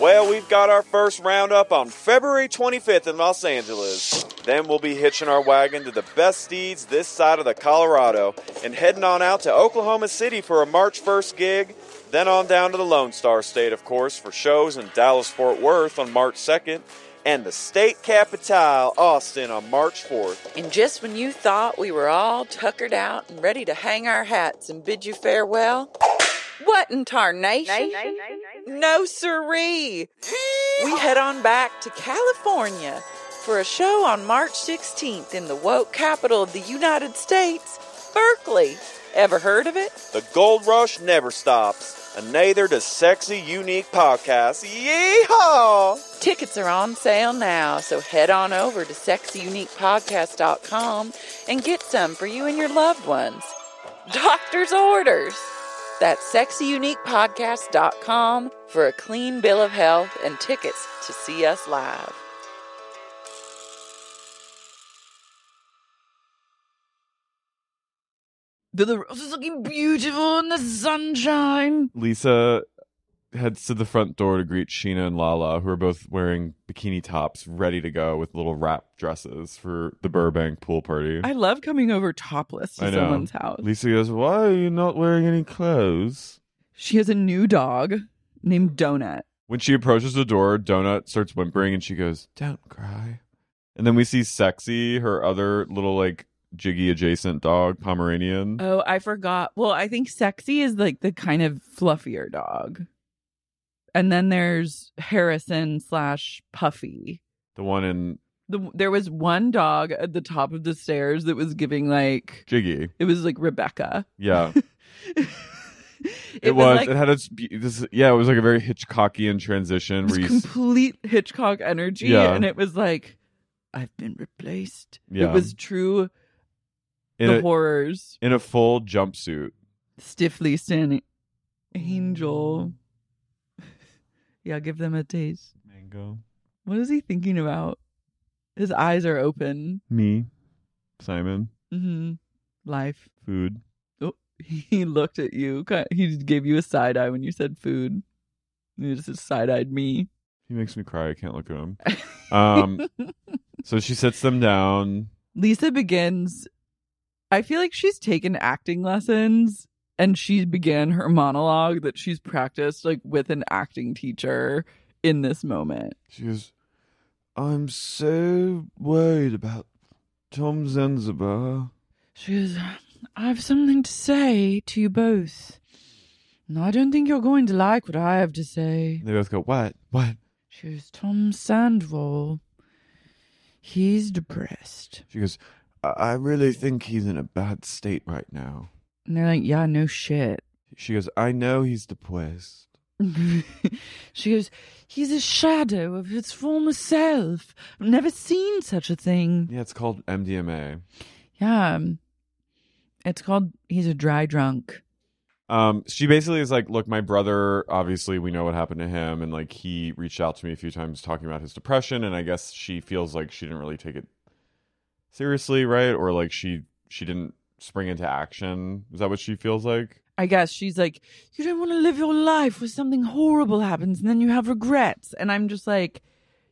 Well, we've got our first roundup on February 25th in Los Angeles. Then we'll be hitching our wagon to the best steeds this side of the Colorado and heading on out to Oklahoma City for a March 1st gig. Then on down to the Lone Star State, of course, for shows in Dallas Fort Worth on March 2nd and the state capitale, Austin, on March 4th. And just when you thought we were all tuckered out and ready to hang our hats and bid you farewell, what in tarnation? No siree. We head on back to California for a show on March 16th in the woke capital of the United States, Berkeley. Ever heard of it? The gold rush never stops, and neither does Sexy Unique Podcast. Yeehaw! Tickets are on sale now, so head on over to sexyuniquepodcast.com and get some for you and your loved ones. Doctor's orders. That's sexyuniquepodcast.com for a clean bill of health and tickets to see us live. The rose is looking beautiful in the sunshine. Lisa heads to the front door to greet Scheana and Lala, who are both wearing bikini tops, ready to go with little wrap dresses for the Burbank pool party. I love coming over topless to I know. someone's house. Lisa goes, Why are you not wearing any clothes? She has a new dog named Donut. When she approaches the door, Donut starts whimpering and she goes, Don't cry. And then we see Sexy, her other little like Giggy adjacent dog, Pomeranian. Oh, I forgot. Well, I think Sexy is like the kind of fluffier dog. And then there's Harrison slash Puffy. the one in The, there was one dog at the top of the stairs that was giving like Giggy. it was like Rebecca. Yeah. it, It, was. like, it had its this. Yeah, it was like a very Hitchcockian transition. it was Where you, complete Hitchcock energy, Yeah. and it was like, I've been replaced. Yeah. It was true. in the a, horrors, in a full jumpsuit. stiffly standing, angel. Yeah, give them a taste. Mango. What is he thinking about? His eyes are open. Me. Simon. Mm-hmm. Life. Food. Oh, he looked at you. He gave you a side eye when you said food. He just side eyed me. He makes me cry. I can't look at him. Um. so she sits them down. Lisa begins. I feel like she's taken acting lessons and she began her monologue that she's practiced like with an acting teacher in this moment. She goes, "I'm so worried about Tom Zanzibar." She goes, I have something to say to you both. And I don't think you're going to like what I have to say. They both go, "What? What?" She goes, Tom Sandoval. He's depressed. She goes, I, I really think he's in a bad state right now. And they're like, Yeah, no shit. She goes, I know he's depressed. she goes, He's a shadow of his former self. I've never seen such a thing. Yeah, it's called MDMA. Yeah. um, It's called He's a Dry Drunk. Um, she basically is like, look, my brother, obviously we know what happened to him, and like he reached out to me a few times talking about his depression, and I guess she feels like she didn't really take it seriously, right? Or like she she didn't spring into action. Is that what she feels like? I guess she's like, You don't want to live your life where something horrible happens and then you have regrets. And I'm just like,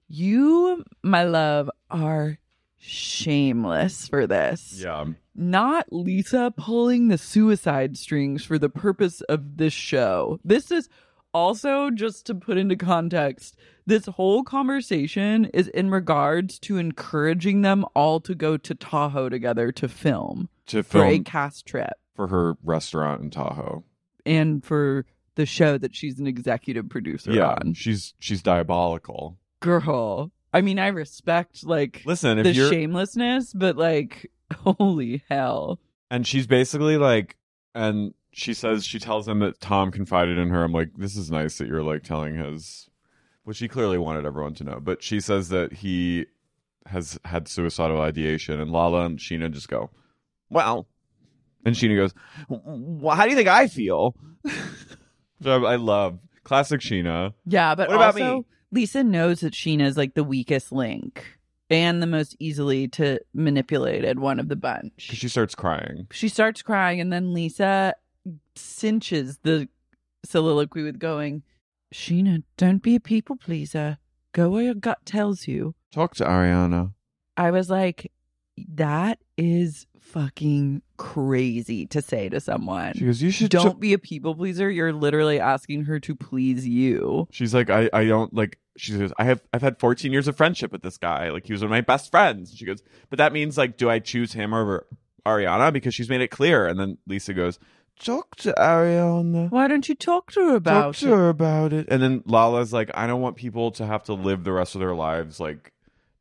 You, my love, are shameless for this. Yeah. Not Lisa pulling the suicide strings for the purpose of this show. This is also, just to put into context, this whole conversation is in regards to encouraging them all to go to Tahoe together to film To for a cast trip for her restaurant in Tahoe. and for the show that she's an executive producer yeah, on. she's she's diabolical. Girl. I mean, I respect like Listen, the you're shamelessness, but like, holy hell. and she's basically like and she says she tells him that tom confided in her i'm like this is nice that you're like telling his which he clearly wanted everyone to know but she says that he has had suicidal ideation and lala and scheana just go well and scheana goes well how do you think i feel which I, I love Classic Scheana. Yeah, but What about also me? Lisa knows that Scheana's like the weakest link and the most easily to manipulated one of the bunch. she starts crying. she starts crying and then Lisa cinches the soliloquy with going, Scheana, don't be a people pleaser. Go where your gut tells you. Talk to Ariana. I was like, that is fucking crazy to say to someone. She goes, You should Don't be a people pleaser. You're literally asking her to please you. She's like, I, I don't like she says, I have I've had 14 years of friendship with this guy. Like he was one of my best friends. She goes, But that means like, do I choose him over Ariana? Because she's made it clear. And then Lisa goes, Talk to Ariana. Why don't you talk to her about Talk to it? her about it. And then Lala's like, I don't want people to have to live the rest of their lives like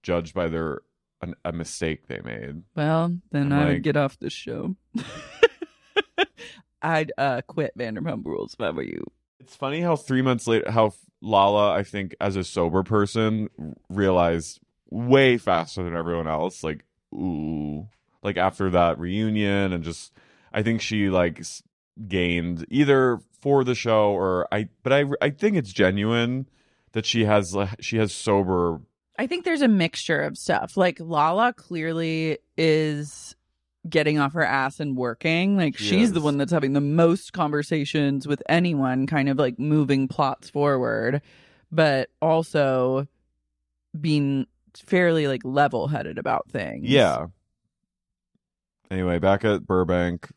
judged by their an, a mistake they made. Well, then I'm I would get off the show. I'd uh, quit Vanderpump Rules if I were you. It's funny how three months later, how Lala, I think, as a sober person, realized way faster than everyone else. Like, ooh, like after that reunion, and just, I think she like s- gained either for the show or I, but I, I think it's genuine that she has, she has sober. I think there's a mixture of stuff. Like Lala clearly is getting off her ass and working. Like She she's the one that's having the most conversations with anyone, kind of like moving plots forward, but also being fairly like level headed about things. Yeah. Anyway, back at Burbank,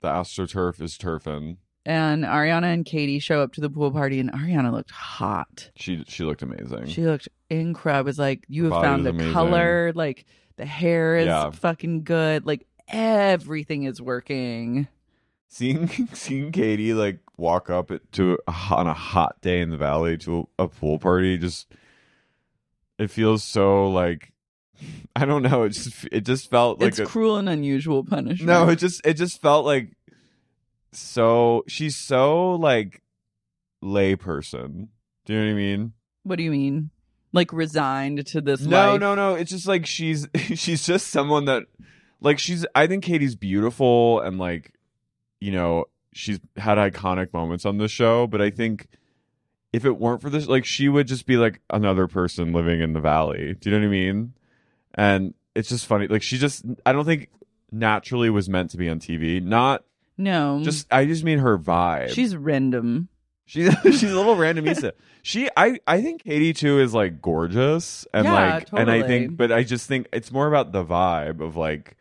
the AstroTurf is turfing. And Ariana and Katie show up to the pool party, and Ariana looked hot. She she looked amazing. She looked incredible. It was like you have found the amazing. color, like the hair is Yeah. fucking good, like everything is working. seeing seeing Katie like walk up at, to on a hot day in the valley to a, a pool party just it feels so like I don't know it just it just felt like it's a, cruel and unusual punishment. no it just it just felt like so she's so like lay person do you know what I mean what do you mean? Like resigned to this no life? no no it's just like she's she's just someone that like she's i think katie's beautiful and like you know she's had iconic moments on the show but i think if it weren't for this like she would just be like another person living in the valley do you know what i mean and it's just funny like she just i don't think naturally was meant to be on tv not No. just i just mean her vibe she's random. She's she's a little random Issa. She I I think Katie too is like gorgeous and Yeah, like and I think but I just think it's more about the vibe of like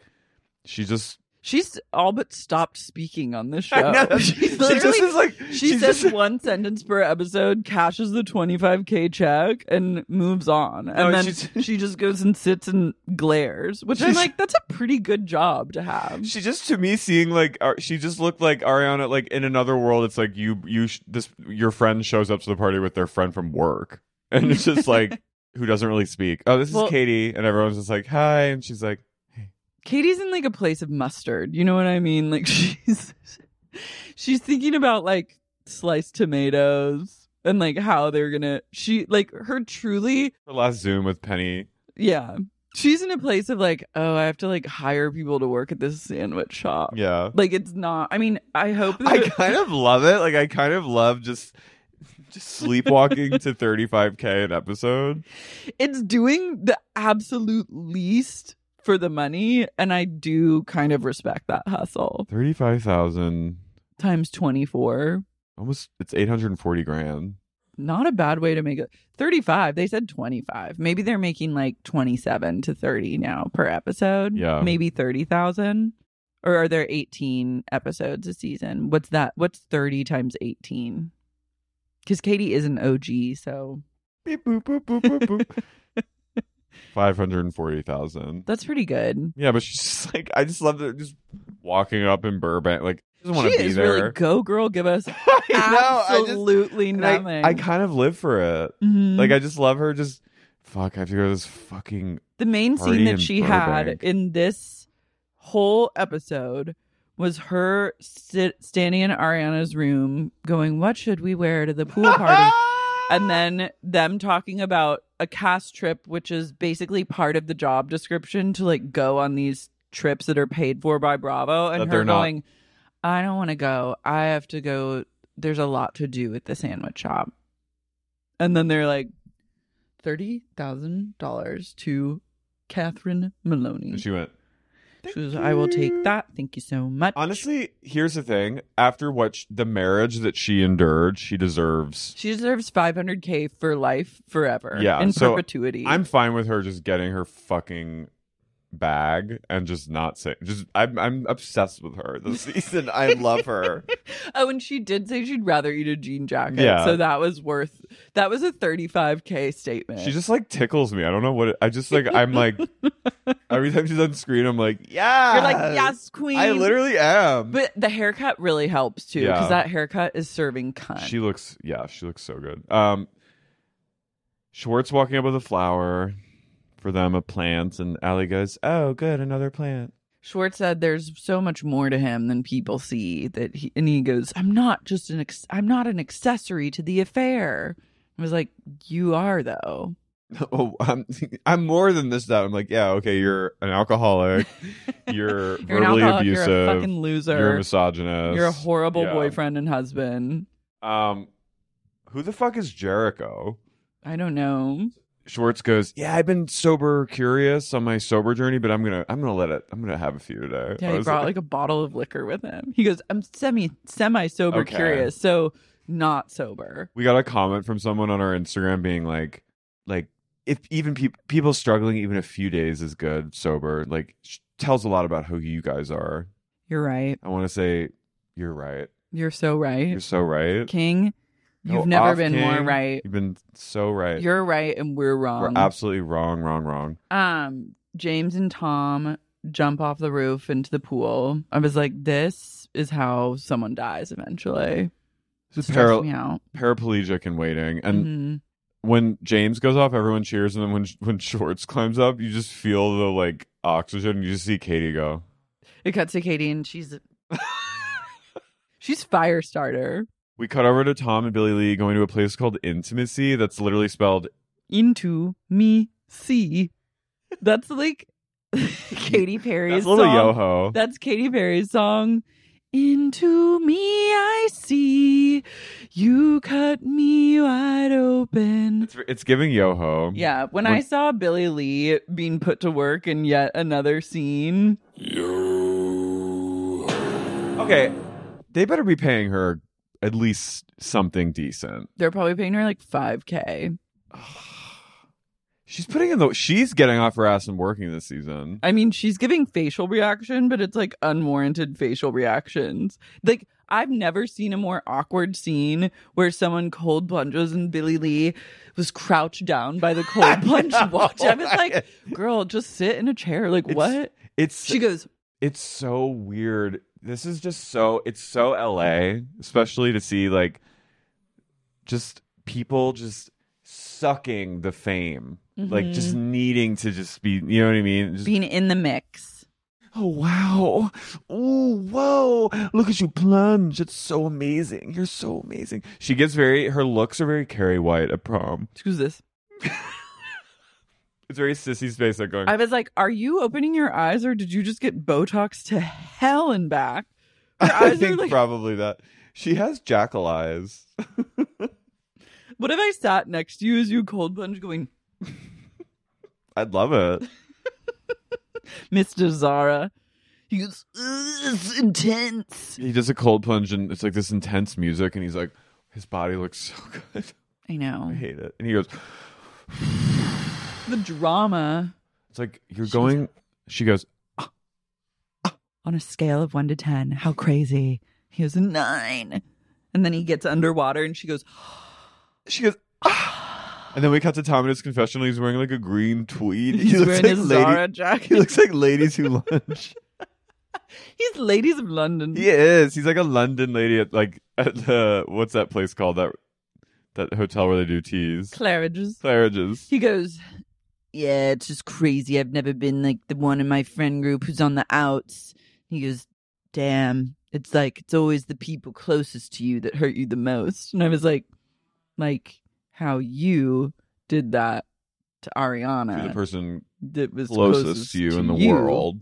she just She's all but stopped speaking on this show. I know. She she just literally- is like She she's says just- one sentence per episode, cashes the 25k check, and moves on. And No, then she's- she just goes and sits and glares, which I'm like, that's a pretty good job to have. she just to me seeing like she just looked like Ariana like in another world it's like you you sh- this your friend shows up to the party with their friend from work and it's just like who doesn't really speak oh this Well- is Katie and everyone's just like hi and she's like Katie's in like a place of mustard. You know what I mean? Like she's she's thinking about like sliced tomatoes and like how they're gonna she like her truly her last Zoom with Penny yeah. She's in a place of like, oh, I have to like hire people to work at this sandwich shop. yeah Like it's not I mean, I hope that I kind of love it. Like I kind of love just just sleepwalking to 35k an episode. it's doing the absolute least for the money and I do kind of respect that hustle. 35,000 Times 24. almost it's 840 grand. not a bad way to make it 35 they said 25 maybe they're making like 27 to 30 now per episode Yeah. maybe 30,000 or are there 18 episodes a season what's that what's 30 times 18 cuz Katie is an OG so Beep boop boop boop. 540,000. that's pretty good Yeah, but she's just like I just love that just walking up in Burbank like she doesn't want to be is there. really go girl give us I know, I just- absolutely and I- nothing I, kind of live for it. Mhm. Like I just love her just fuck, I have to go to this fucking the main scene that she had in this whole episode was her sit, standing in Ariana's room going, What should we wear to the pool party? and then them talking about a cast trip, which is basically part of the job description to like go on these trips that are paid for by Bravo. And That her going, I don't want to go. I have to go there's a lot to do with the sandwich shop. And then they're like, $30,000 to Catherine Maloney. And she went, She goes, I will take that. Thank you so much. honestly, here's the thing. After what sh- the marriage that she endured, she deserves. She deserves 500K for life forever. Yeah, In so perpetuity. I'm fine with her just getting her fucking bag and just not say Just I'm I'm obsessed with her this season. I love her. Oh, and she did say she'd rather eat a jean jacket. Yeah. So that was worth, that was a 35K statement. She just like tickles me. I don't know what. It, I just like. I'm like every time she's on screen, I'm like, yeah. You're like, yes, queen. I literally am. But the haircut really helps too, because Yeah. that haircut is serving cunt. She looks, yeah, she looks so good. Um, Schwartz walking up with a flower for them, a plant, and Ally goes, "Oh, good, another plant." Schwartz said there's so much more to him than people see that he and he goes, I'm not just an ex- I'm not an accessory to the affair. I was like, You are though. Oh, I'm, I'm more than this. That I'm like, yeah, okay, you're an alcoholic, you're, You're verbally alcoholic, abusive, you're a fucking loser. you're a misogynist, You're a horrible Yeah. boyfriend and husband. Um, who the fuck is Jericho? I don't know. Schwartz goes, yeah, I've been sober curious on my sober journey, but I'm gonna, I'm gonna let it, I'm gonna have a few today. Yeah, he brought like a bottle of liquor with him. He goes, I'm semi semi sober Okay. curious, so not sober. we got a comment from someone on our Instagram being like, like if even peop people struggling even a few days is good sober, like sh- tells a lot about who you guys are. You're right. I want to say you're right. You're so right. You're so right. King, you've Go never been more right. You've been so right. You're right and we're wrong. We're absolutely wrong, wrong, wrong. um James and Tom jump off the roof into the pool. I was like, this is how someone dies eventually. This is para- me out. paraplegic and waiting. And Mhm. when James goes off, everyone cheers, and then when when Schwartz climbs up, you just feel the like oxygen. You just see Katie go. It cuts to Katie and she's she's fire starter. We cut over to Tom and Billie Lee going to a place called Intimacy. That's literally spelled. Into me see. That's like Katy Perry's song. That's a little song. yo-ho. That's Katy Perry's song. Into me I see. You cut me wide open. It's it's giving yo-ho. Yeah, when When- I saw Billie Lee being put to work in yet another scene, Okay, they better be paying her at least something decent. they're probably paying her like 5K. She's putting in the. She's getting off her ass and working this season. I mean, she's giving facial reaction, but it's like unwarranted facial reactions. Like, I've never seen a more awkward scene where someone cold plunges and Billie Lee was crouched down by the cold plunge watch. I was like, girl, just sit in a chair. Like, It's- what? It's She goes, it's so weird. This is just so it's so LA, especially to see like just people just sucking the fame. Like just mm-hmm. needing to just be, you know what I mean? Just, being in the mix. oh wow. Oh, whoa. Look at you plunge. It's so amazing. You're so amazing. She gets very her looks are very Carrie White at prom. Who's this? It's very Sissy Spacek like going I was like, are you opening your eyes or did you just get Botox to hell and back? I think like, probably that. She has jackal eyes. what if I sat next to you as you cold plunge going, I'd love it. Mr. Zara? He goes, "Ugh, it's intense. He does a cold plunge and it's like this intense music and he's like his body looks so good. I know. I hate it. And he goes, The drama It's like you're going she goes, on a scale of one to 10, how crazy? He goes, nine. And then he gets underwater and she goes, she goes "Ah." and then we cut to Tom in his confessional. He's wearing like a green tweed. he's he looks wearing like his lady, Zara He jacket. looks like ladies who lunch. he's ladies of London. he is. He's like a London lady at like at the what's that place called that that hotel where they do teas. Claridge's. Claridge's. He goes, Yeah, it's just crazy. I've never been like the one in my friend group who's on the outs. He goes, Damn, it's like it's always the people closest to you that hurt you the most. And I was like, like how you did that to To the person that was closest, to you in the world,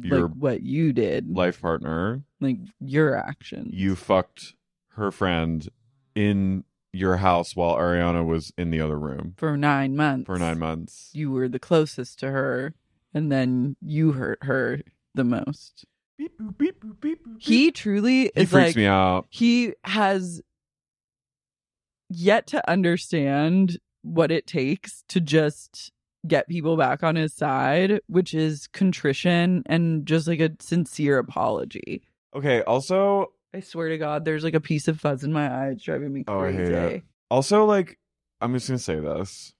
like your what you did, life partner. like your action. You fucked her friend in your house while Ariana was in the other room For nine months. for nine months. You were the closest to her, and then you hurt her the most. Beep, boop, beep, boop, beep, boop, He beep. truly he is freaks like me out. he has yet to understand what it takes to just get people back on his side, which is contrition and just like a sincere apology. Okay, also I swear to God, there's like a piece of fuzz in my eye. It's driving me Oh, I crazy. hate it. also like I'm just gonna say this.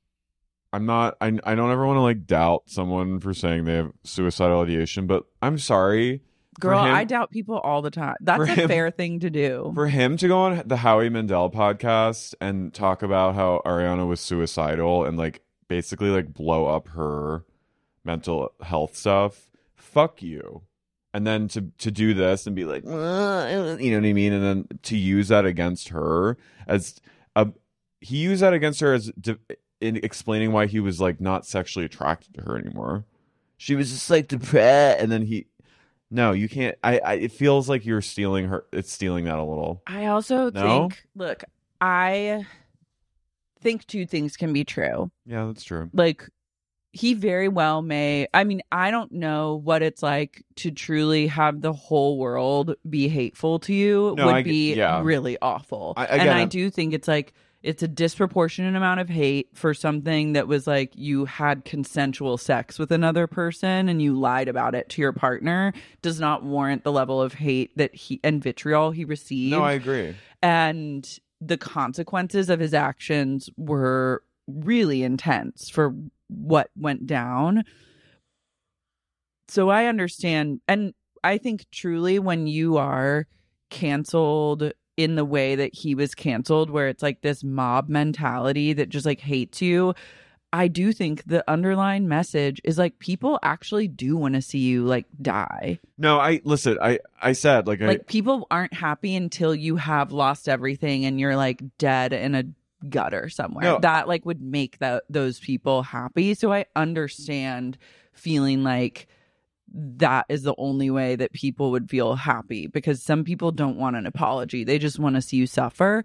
I'm not I I don't ever want to like doubt someone for saying they have suicidal ideation, but I'm sorry. Girl, him- I doubt people all the time. That's a him- fair thing to do. For him to go on the Howie Mandel podcast and talk about how Ariana was suicidal and like basically like blow up her mental health stuff, fuck you. And then to to do this and be like, "Uh," you know what I mean, and then to use that against her as a he used that against her as de- in explaining why he was like not sexually attracted to her anymore. She was just like depressed, and then he. No, you can't. I, I. It feels like you're stealing her. It's stealing that a little. I also No? think, look, I think two things can be true. Yeah, that's true. like he very well may i mean i don't know what it's like to truly have the whole world be hateful to you No, would I be yeah. really awful I- and again, i I'm- do think it's like it's a disproportionate amount of hate for something that was like you had consensual sex with another person and you lied about it to your partner does not warrant the level of hate that he and vitriol he received No, I agree. and the consequences of his actions were really intense for what went down. So I understand and I think truly when you are canceled in the way that he was canceled where it's like this mob mentality that just like hates you I do think the underlying message is like people actually do want to see you like die. No, I listen. I I said like, Like I people aren't happy until you have lost everything and you're like dead in a gutter somewhere. No. That like would make that those people happy. So I understand feeling like that is the only way that people would feel happy because some people don't want an apology. They just want to see you suffer.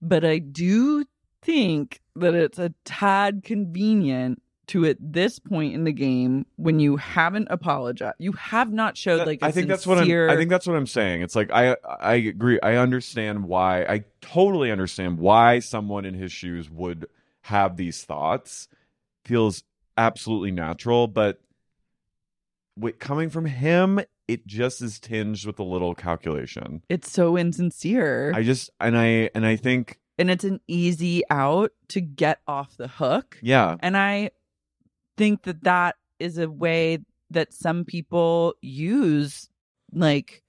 But I do think that it's a tad convenient to at this point in the game when you haven't apologized. You have not showed like I I think that's what I'm. I think that's what I'm saying. It's like I I agree. I understand why. I totally understand why someone in his shoes would have these thoughts. Feels absolutely natural, but with, coming from him, it just is tinged with a little calculation. it's so insincere. I just and I and I think and it's an easy out to get off the hook. yeah. And I think that that is a way that some people use like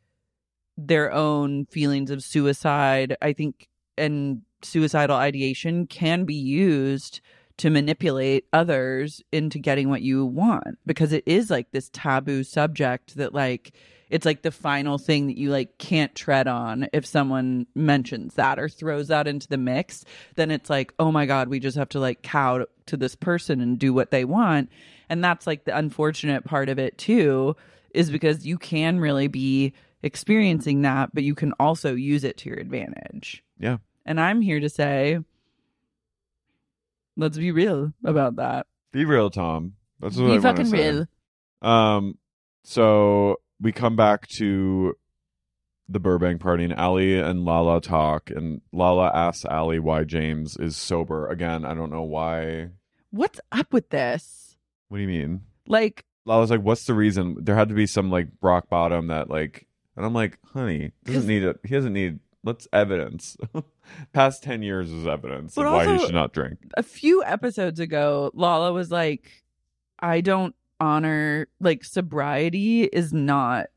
their own feelings of suicide. I think and suicidal ideation can be used to manipulate others into getting what you want because it is like this taboo subject that like it's like the final thing that you like can't tread on if someone mentions that or throws that into the mix then it's like oh my god we just have to like cow to this person and do what they want. And that's like the unfortunate part of it too is because you can really be experiencing that but you can also use it to your advantage. Yeah. and i'm here to say let's be real about that. Be real, Tom. That's what be I fucking real. Um, so we come back to the Burbank party, and Ally and Lala talk, and Lala asks Ally why James is sober again. I don't know why. what's up with this What do you mean? like Lala's like, "What's the reason?" There had to be some like rock bottom that like, and I'm like, "Honey, doesn't need it. He doesn't need. Let's evidence. Past ten years is evidence of why he should not drink. a few episodes ago, Lala was like, I don't honor like sobriety is not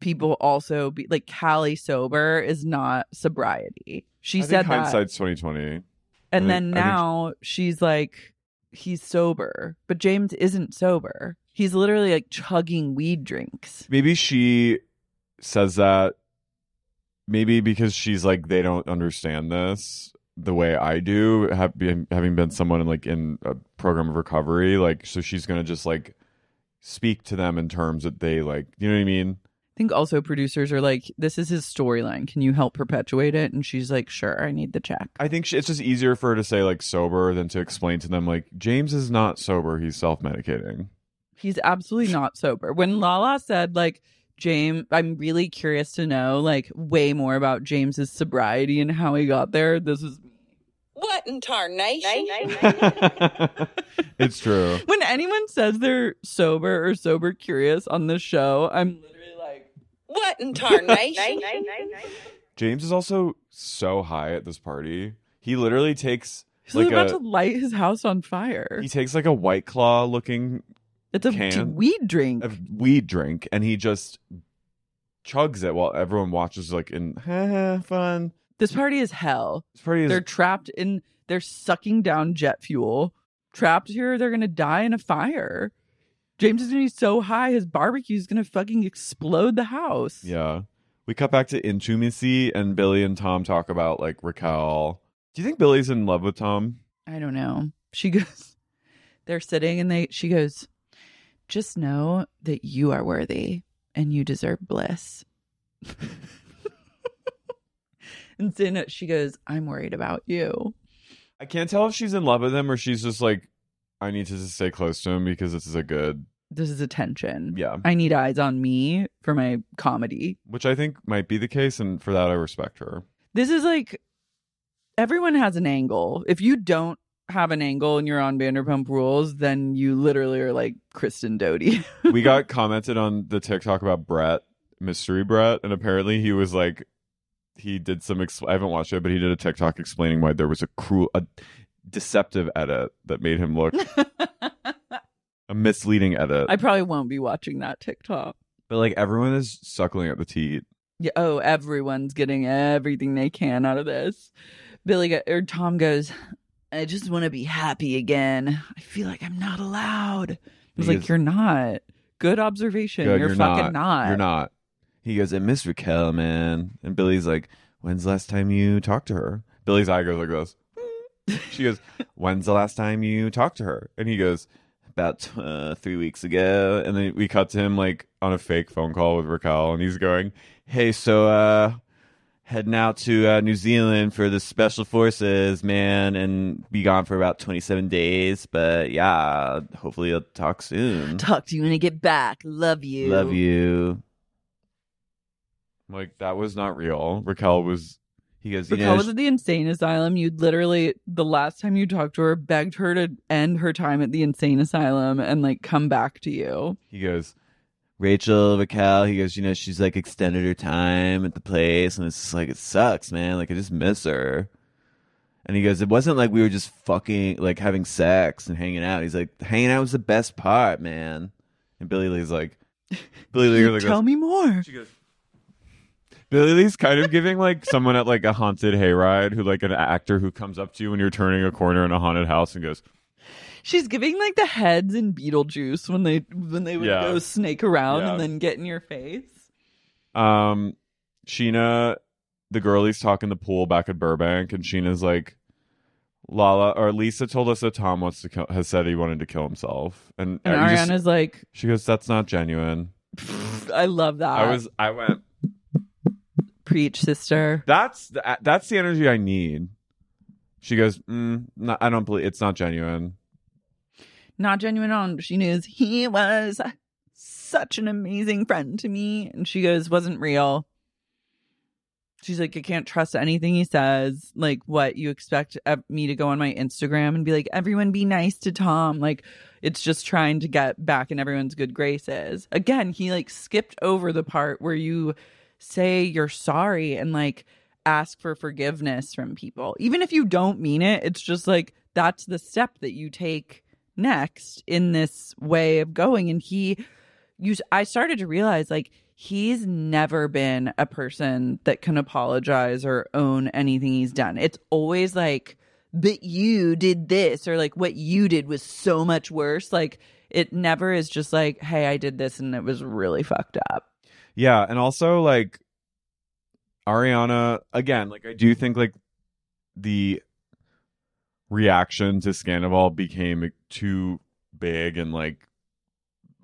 people also be like Callie sober is not sobriety. She I said think that. hindsight's twenty twenty. and I think- then I think- now she's like, he's sober. But James isn't sober. He's literally like chugging weed drinks. maybe she says that maybe because she's like they don't understand this the way I do have been, having been someone in like in a program of recovery like so she's going to just like speak to them in terms that they like you know what I mean I think also producers are like, this is his storyline. Can you help perpetuate it? And she's like, sure, I need the check. I think sh- it's just easier for her to say like sober than to explain to them like James is not sober, he's self-medicating. He's absolutely not sober. When Lala said, like, James, I'm really curious to know, like, way more about James's sobriety and how he got there. This is What in tarnation? it's true. when anyone says they're sober or sober curious on this show, I'm literally like, What in tarnation? James is also so high at this party. He literally takes he's like about a to light his house on fire. he takes like a white claw looking It's a can. weed drink. a weed drink and he just chugs it while everyone watches like in fun. This party is hell. This party is They're trapped in, they're sucking down jet fuel. Trapped here, they're going to die in a fire. James is going to be so high, his barbecue is going to fucking explode the house. Yeah. We cut back to intimacy and Billie and Tom talk about like Raquel. Do you think Billie's in love with Tom? I don't know. She goes, they're sitting and they, she goes, just know that you are worthy and you deserve bliss. and then she goes, I'm worried about you. I can't tell if she's in love with him or she's just like, I need to just stay close to him because this is a good, This is attention. yeah, I need eyes on me for my comedy. which I think might be the case. And for that, I respect her. This is like everyone has an angle. If you don't have an angle and you're on Vanderpump Rules, then you literally are like Kristen Doute. we got commented on the TikTok about Brett, mystery Brett, and apparently he was like, he did some. Ex- I haven't watched it, but he did a TikTok explaining why there was a cruel, a deceptive edit that made him look a misleading edit. I probably won't be watching that TikTok. but like everyone is suckling at the teat. Yeah, oh, everyone's getting everything they can out of this. Billie go- or Tom goes, I just want to be happy again. I feel like I'm not allowed. I was He like, is- you're not. Good observation. Good, you're, fucking not. You're not. He goes, I miss Raquel, man. And Billie's like, When's the last time you talked to her? Billie's eye goes like this. She goes, When's the last time you talked to her? And he goes, About uh, three weeks ago. And then we cut to him like on a fake phone call with Raquel, and he's going, Hey, so uh, heading out to uh, New Zealand for the special forces, man, and be gone for about 27 days. But yeah, hopefully I'll talk soon. Talk to you when I get back. Love you. Love you. Like that was not real. Raquel was. He goes. You Raquel know, was at the insane asylum. You'd literally the last time you talked to her, begged her to end her time at the insane asylum and like come back to you. he goes. Rachel, Raquel. He goes. You know, she's like extended her time at the place, and it's just like it sucks, man. Like I just miss her. And he goes, it wasn't like we were just fucking like having sex and hanging out. He's like, hanging out was the best part, man. And Billie Lee's like, Billie Lee like, Tell me more. She goes. Billie Lee's kind of giving like someone at like a haunted hayride who like an actor who comes up to you when you're turning a corner in a haunted house and goes, She's giving like the heads in Beetlejuice when they when they would Yeah. go snake around Yeah. and then get in your face. um, Scheana, the girlie's talking the pool back at Burbank, and Scheana's like, Lala or Lisa told us that Tom wants to kill, has said he wanted to kill himself, and, And you just- Ariana's like, she goes, that's not genuine. I love that. I was, I went, preach, sister. that's the, that's the energy I need. She goes, mm, no, I don't believe it's not genuine. Not genuine on. She knows he was such an amazing friend to me, and she goes, wasn't real. She's like, I can't trust anything he says. Like, what you expect me to go on my Instagram and be like, everyone be nice to Tom. Like, it's just trying to get back in everyone's good graces. Again, he like skipped over the part where you say you're sorry and like ask for forgiveness from people. Even if you don't mean it, it's just like that's the step that you take next in this way of going. And he, you, I started to realize like he's never been a person that can apologize or own anything he's done. It's always like, but you did this or like what you did was so much worse. Like it never is just like, hey, I did this and it was really fucked up. Yeah, and also like Ariana again, like I do think like the reaction to Scandival became too big and like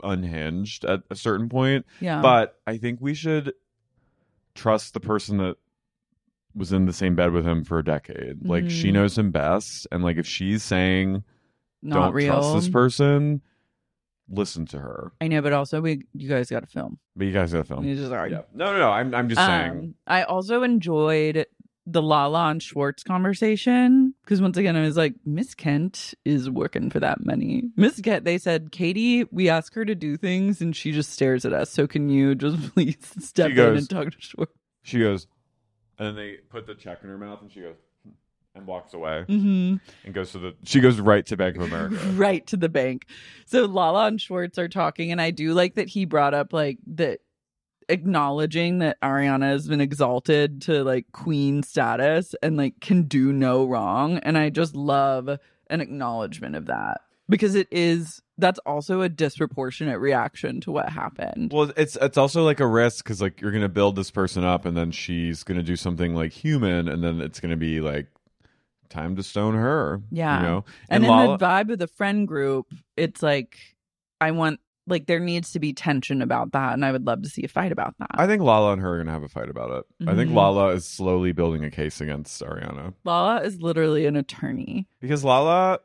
unhinged at a certain point. Yeah. But I think we should trust the person that was in the same bed with him for a decade. Like she Mhm. knows him best, and like if she's saying not don't real. trust this person, listen to her. I know, but also we you guys got to film. But you guys gotta film. You just are. Yeah. No, no, no. I'm I'm just saying. Um, I also enjoyed the Lala and Schwartz conversation because once again, I was like, Miss Kent is working for that money. Miss Kent, they said, Katie, we ask her to do things and she just stares at us. So can you just please step in goes- and talk to Schwartz? She goes, and then they put the check in her mouth, and she goes, "Hmm," and walks away, hmm and goes to the. She goes right to Bank of America. right to the bank. So Lala and Schwartz are talking, and I do like that he brought up like that acknowledging that Ariana has been exalted to like queen status and like can do no wrong. And I just love an acknowledgement of that because it is that's also a disproportionate reaction to what happened. Well, it's it's also like a risk because like you're gonna build this person up, and then she's gonna do something like human, and then it's gonna be like time to stone her. Yeah. you know. and in Lala- the vibe of the friend group, it's like I want like there needs to be tension about that, and I would love to see a fight about that. I think Lala and her are gonna have a fight about it. I think Mhm. Lala is slowly building a case against Ariana Lala is literally an attorney. because Lala,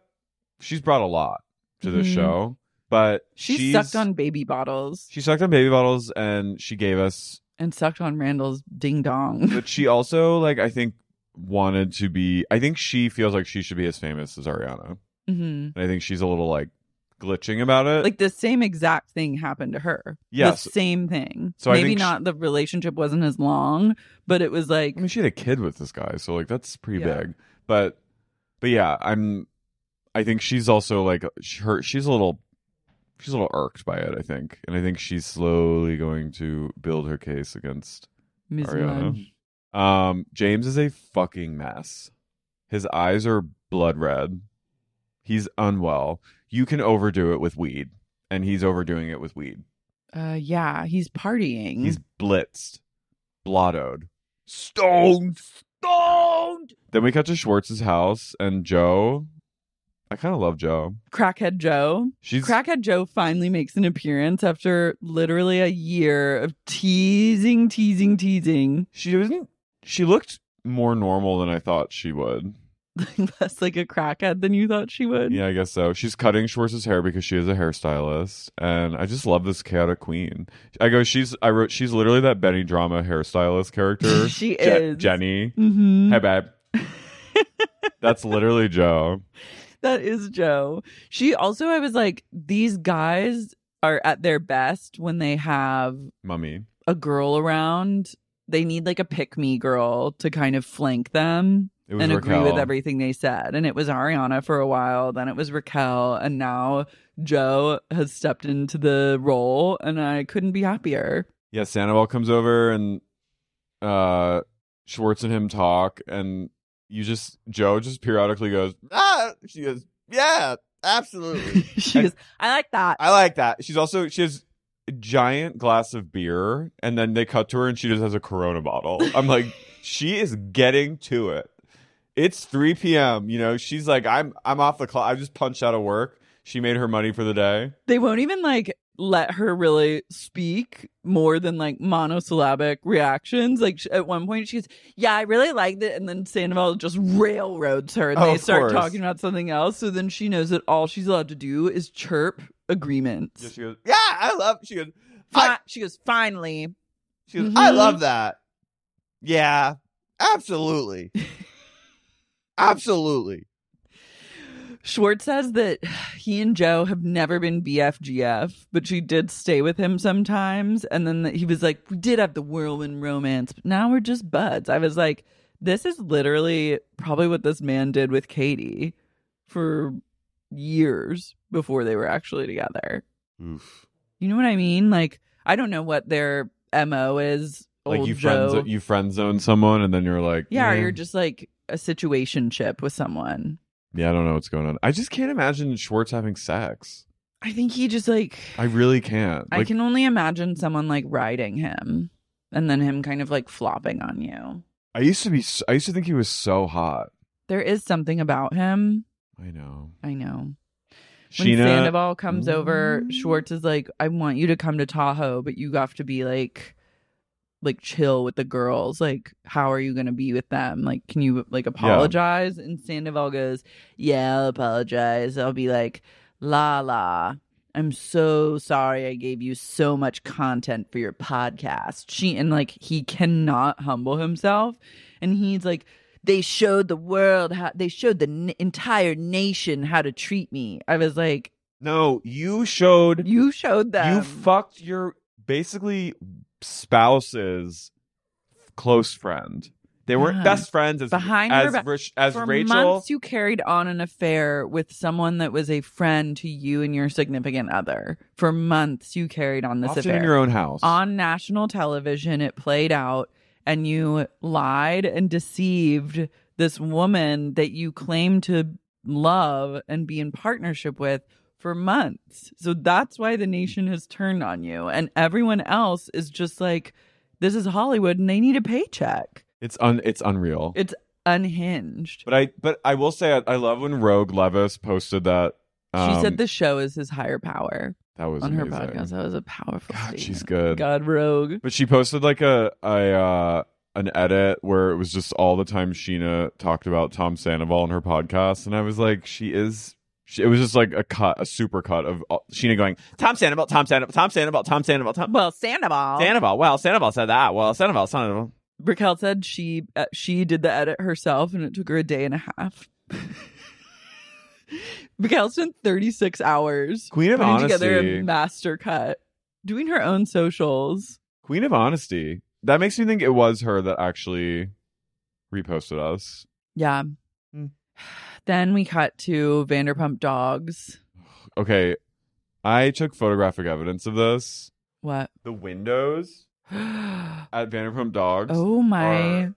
she's brought a lot to this Mhm. show, but She sucked on baby bottles She sucked on baby bottles, and she gave us. and sucked on Randall's ding dong. But she also like I think wanted to be. I think she feels like she should be as famous as Ariana, hmm and I think she's a little like glitching about it. Like the same exact thing happened to her. Yes. the same thing. So maybe not. the relationship wasn't as long, but it was like I mean, she had a kid with this guy, so like that's pretty Yeah. big. But but yeah, I'm. I think she's also like her. She's a little. She's a little irked by it, I think, and I think she's slowly going to build her case against Ms. Ariana. Um, James is a fucking mess. His eyes are blood red. He's unwell. You can overdo it with weed, and he's overdoing it with weed. Uh, yeah, he's partying. He's blitzed, blottoed, stoned, stoned. Then we cut to Schwartz's house, and Joe. I kind of love Joe. Crackhead Joe. She's Crackhead Joe finally makes an appearance after literally a year of teasing, teasing, teasing. she wasn't. She looked more normal than I thought she would. Less like a crackhead than you thought she would. Yeah, I guess so. She's cutting Schwartz's hair because she is a hairstylist, and I just love this chaotic queen. I go, she's. I wrote, she's literally that Benny drama hairstylist character. She Je- is. Jenny. Mm-hmm. Hey, babe. That's literally Joe. That is Joe. She also, I was like, these guys are at their best when they have Mummy. a girl around. They need like a pick me girl to kind of flank them And Raquel. agree with everything they said. And it was Ariana for a while, then it was Raquel, and now Joe has stepped into the role, and I couldn't be happier. Yeah, Sandoval comes over and uh Schwartz and him talk and you just Joe just periodically goes, Ah she goes, Yeah, absolutely. she goes, I like that. I like that. She's also she has a giant glass of beer and then they cut to her and she just has a corona bottle. I'm like, she is getting to it. It's 3 p.m. You know, she's like, I'm I'm off the clock. I just punched out of work. She made her money for the day. they won't even like let her really speak more than like monosyllabic reactions. Like sh- at one point, she she's, "Yeah, I really liked it," and then Sandoval just railroads her, and Oh, they start course. talking about something else. So then she knows that all she's allowed to do is chirp agreements. Yeah, she goes, Yeah, I love she goes, I, she goes, "Finally." she goes, Mhm. I love that. Yeah, absolutely. absolutely. Schwartz says that he and Joe have never been BFGF, but she did stay with him sometimes. And then he was like, We did have the whirlwind romance, but now we're just buds. I was like, This is literally probably what this man did with Katie for years before they were actually together. Oof. You know what I mean? Like, I don't know what their MO is. Like you friend Joe. you friend zone someone and then you're like, yeah, "Eh." you're just like a situation situationship with someone. Yeah, I don't know what's going on. I just can't imagine Schwartz having sex. I think he just like I really can't. I Like, can only imagine someone like riding him and then him kind of like flopping on you. I used to be. s- I used to think he was so hot. There is something about him. I know. I know. When Scheana- Sandoval comes over, Schwartz is like, I want you to come to Tahoe, but you have to be like like chill with the girls. Like, how are you gonna be with them? Like, can you like apologize? And Sandoval goes, Yeah, I'll apologize. I'll be like, La la. I'm so sorry I gave you so much content for your podcast. She and like he cannot humble himself. And he's like, they showed the world how they showed the n- entire nation how to treat me. I was like, No, you showed you showed them. you fucked your basically spouse's close friend. They weren't Yeah. best friends as Behind her as back- Rich- as For Rachel. months, you carried on an affair with someone that was a friend to you and your significant other. For months, you carried on this often affair in your own house. on national television. It played out, and you lied and deceived this woman that you claimed to love and be in partnership with for months. So that's why the nation has turned on you, and everyone else is just like, "This is Hollywood, and they need a paycheck." it's un it's unreal. It's unhinged. but I but I will say I, I love when Rogue Leviss posted that. she um, said the show is his higher power that was on her podcast. That was a powerful God, statement. she's good. God, Rogue. But she posted like a a uh, an edit where it was just all the time Scheana talked about Tom Sandoval on her podcast, and I was like, she is. She, it was just like a cut, a super cut of all- Scheana going, Tom Sandoval, Tom Sandoval, Tom Sandoval, Tom Sandoval, Tom Well, Sandoval. Sandoval. Well, Sandoval said that. Well, Sandoval, Sandoval. Raquel said she uh, she did the edit herself and it took her a day and a half. Raquel spent 36 hours Queen of putting together honesty. a master cut, doing her own socials. Queen of honesty. That makes me think it was her that actually reposted us. Yeah. Hmm. Then we cut to Vanderpump Dogs. Okay, I took photographic evidence of this. What? The windows at Vanderpump Dogs oh my.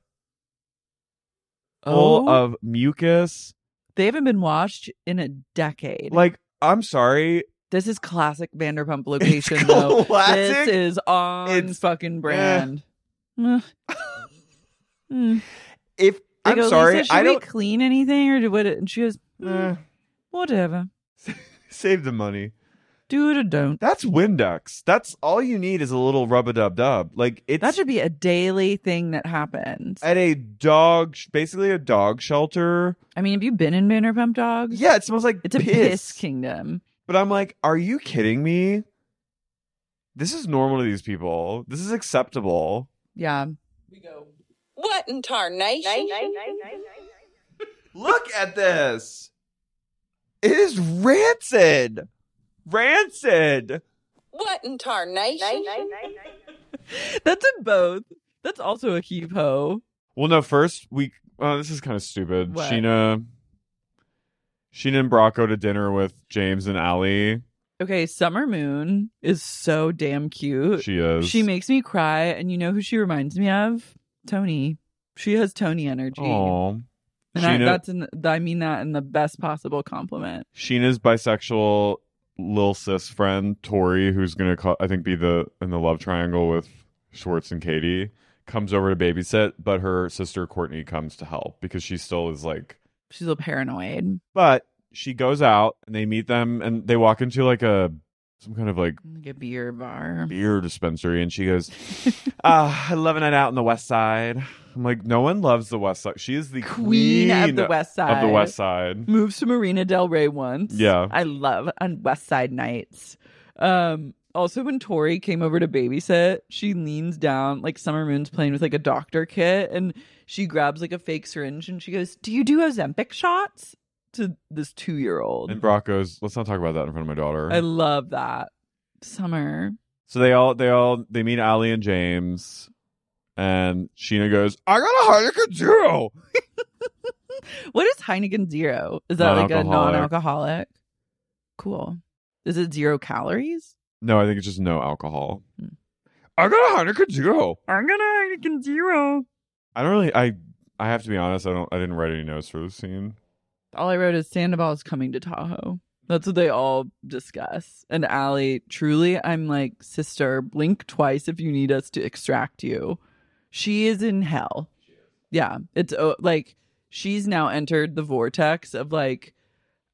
full Oh, of mucus. they haven't been washed in a decade. Like, I'm sorry. this is classic Vanderpump location, though. classic. This is on It's- fucking brand. Eh. Hmm. If I'm go, sorry, Lisa, should I we don't clean anything or do what? And she goes, Eh, "Mm, whatever. save the money. Do it or don't. That's Windex. That's all you need is a little rub a dub dub. Like it's That should be a daily thing that happens. at a dog, basically a dog shelter. I mean, have you been in Vanderpump Dogs? Yeah, it smells like It's a piss kingdom. But I'm like, are you kidding me? This is normal to these people. This is acceptable. Yeah. What in tarnation? Look at this. It is rancid. Rancid. What in tarnation? That's a both. That's also a heave ho. Well, no, first we. Oh, this is kind of stupid. What? Scheana. Scheana and Brock go to dinner with James and Ally. Okay, Summer Moon is so damn cute. She is. She makes me cry, and you know who she reminds me of? Tony. She has Tony energy. Aw. And I, Scheana- that's in, I mean that in the best possible compliment. Scheana's bisexual lil sis friend Tori, who's gonna call, I think be the in the love triangle with Schwartz and Katie, comes over to babysit, but her sister Courtney comes to help because she still is like. She's a little paranoid. But she goes out and they meet them and they walk into like a some kind of like Like a beer bar. beer dispensary and she goes, "Ah, I love a night out on the West Side." I'm like, no one loves the West Side. She is the Queen of the West Side. of the West Side. Moves to Marina Del Rey once. Yeah. I love on West Side nights. Um also when Tori came over to babysit, she leans down like Summer Moon's playing with like a doctor kit and she grabs like a fake syringe and she goes, "Do you do Ozempic shots?" to this 2-year-old. And Brock goes, "Let's not talk about that in front of my daughter." I love that. Summer. So they all they all they meet Ally and James, and Scheana goes, "I got a Heineken Zero." What is Heineken Zero? Is that like a Non-alcoholic. non-alcoholic? Cool. Is it zero calories? No, I think it's just no alcohol. Hmm. I got a Heineken Zero. I'm gonna Heineken Zero. I don't really. I I have to be honest. I don't. I didn't write any notes for this scene. All I wrote is Sandoval is coming to Tahoe. That's what they all discuss. And Ally, truly, I'm like, sister, blink twice if you need us to extract you. She is in hell. Yeah. It's oh, like she's now entered the vortex of like,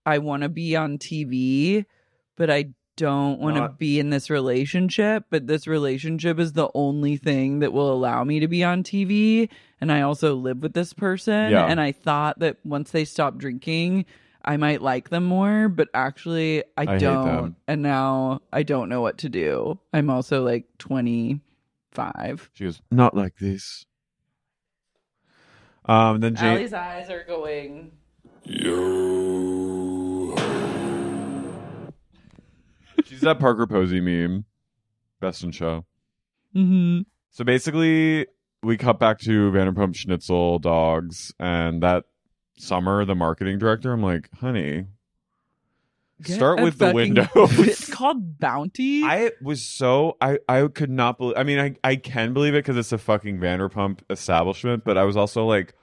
I want to be on TV, but I don't want to be in this relationship. But this relationship is the only thing that will allow me to be on TV. And I also live with this person. Yeah. And I thought that once they stop drinking, I might like them more, but actually I, I don't. And now I don't know what to do. I'm also like 25. She goes, not like this. Um, then James. Ally's eyes are going. Yo. She's that Parker Posey meme. Best in show. Mm-hmm. So basically, we cut back to Vanderpump Schnitzel dogs, and that summer, the marketing director, I'm like, honey, start with the window. It's called Bounty. I was so I I could not believe. I mean, I I can believe it because it's a fucking Vanderpump establishment, but I was also like,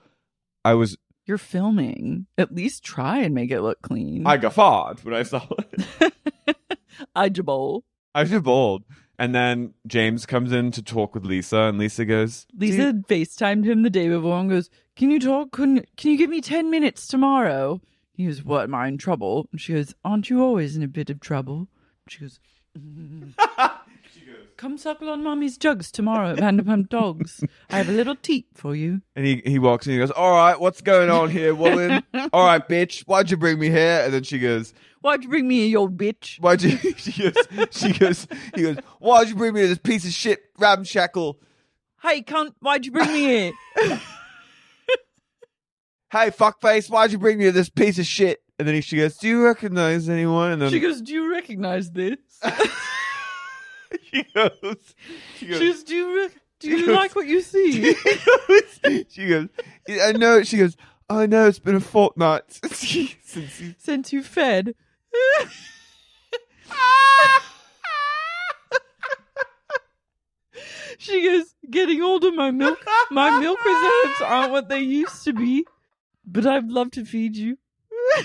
I was You're filming. At least try and make it look clean. I guffawed when I saw it. I jabol. I was bold. And then James comes in to talk with Lisa, and Lisa goes, Lisa FaceTimed him the day before and goes, Can you talk? Can, can you give me 10 minutes tomorrow? He goes, What? Am I in trouble? And she goes, Aren't you always in a bit of trouble? And She goes, "Mm." Come suckle on mommy's jugs tomorrow at Vanderpump Dogs. I have a little teat for you. And he, he walks in and he goes, All right, what's going on here, woman? All right, bitch, why'd you bring me here? And then she goes, Why'd you bring me here, you old bitch? Why'd you she goes she goes he goes, Why'd you bring me to this piece of shit ramshackle? Hey, cunt, why'd you bring me here? Hey fuckface, why'd you bring me this piece of shit? And then she goes, Do you recognize anyone? And then She goes, Do you recognize this? she goes she goes, She goes, Do you, rec- do you goes- like what you see? she goes, I know. She goes, I know it's been a fortnight since you. Since you fed. she goes, getting older, my milk my milk reserves aren't what they used to be. But I'd love to feed you.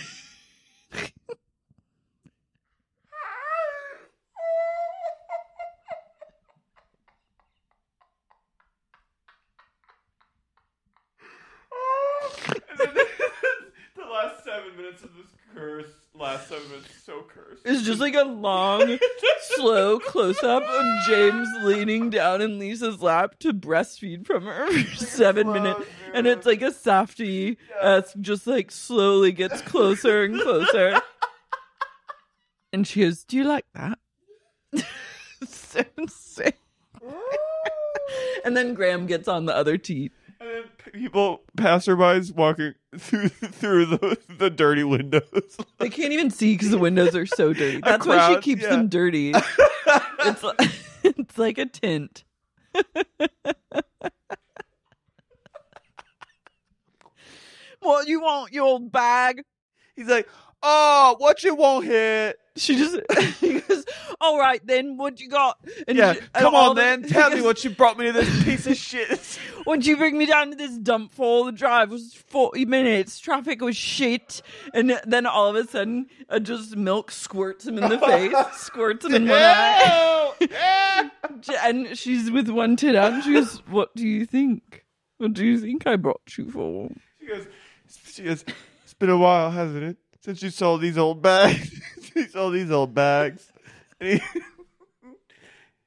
the last seven minutes of this curse, last seven minutes, so cursed. It's just like a long, slow close up of James leaning down in Lisa's lap to breastfeed from her for seven minutes. And it's like a softy that's just like slowly gets closer and closer. And she goes, Do you like that? so sick. and then Graham gets on the other teat. And then people, passerbys walking through through the the dirty windows. They can't even see because the windows are so dirty. That's why she keeps yeah. them dirty. it's like, it's like a tint. what you want, you old bag? He's like, "Oh, what you want here? She just he goes, "All right then, what you got?" And Yeah, she- come all on the- then, he tell me what you brought me to this piece of shit." Would you bring me down to this dump for? The drive was 40 minutes. Traffic was shit. And then all of a sudden, uh, just milk squirts him in the face, squirts him in one eye. and she's with one tit out and she goes, What do you think? What do you think I brought you for? She goes, she goes, it's been a while, hasn't it? Since you sold these old bags. he sold these old bags. And he,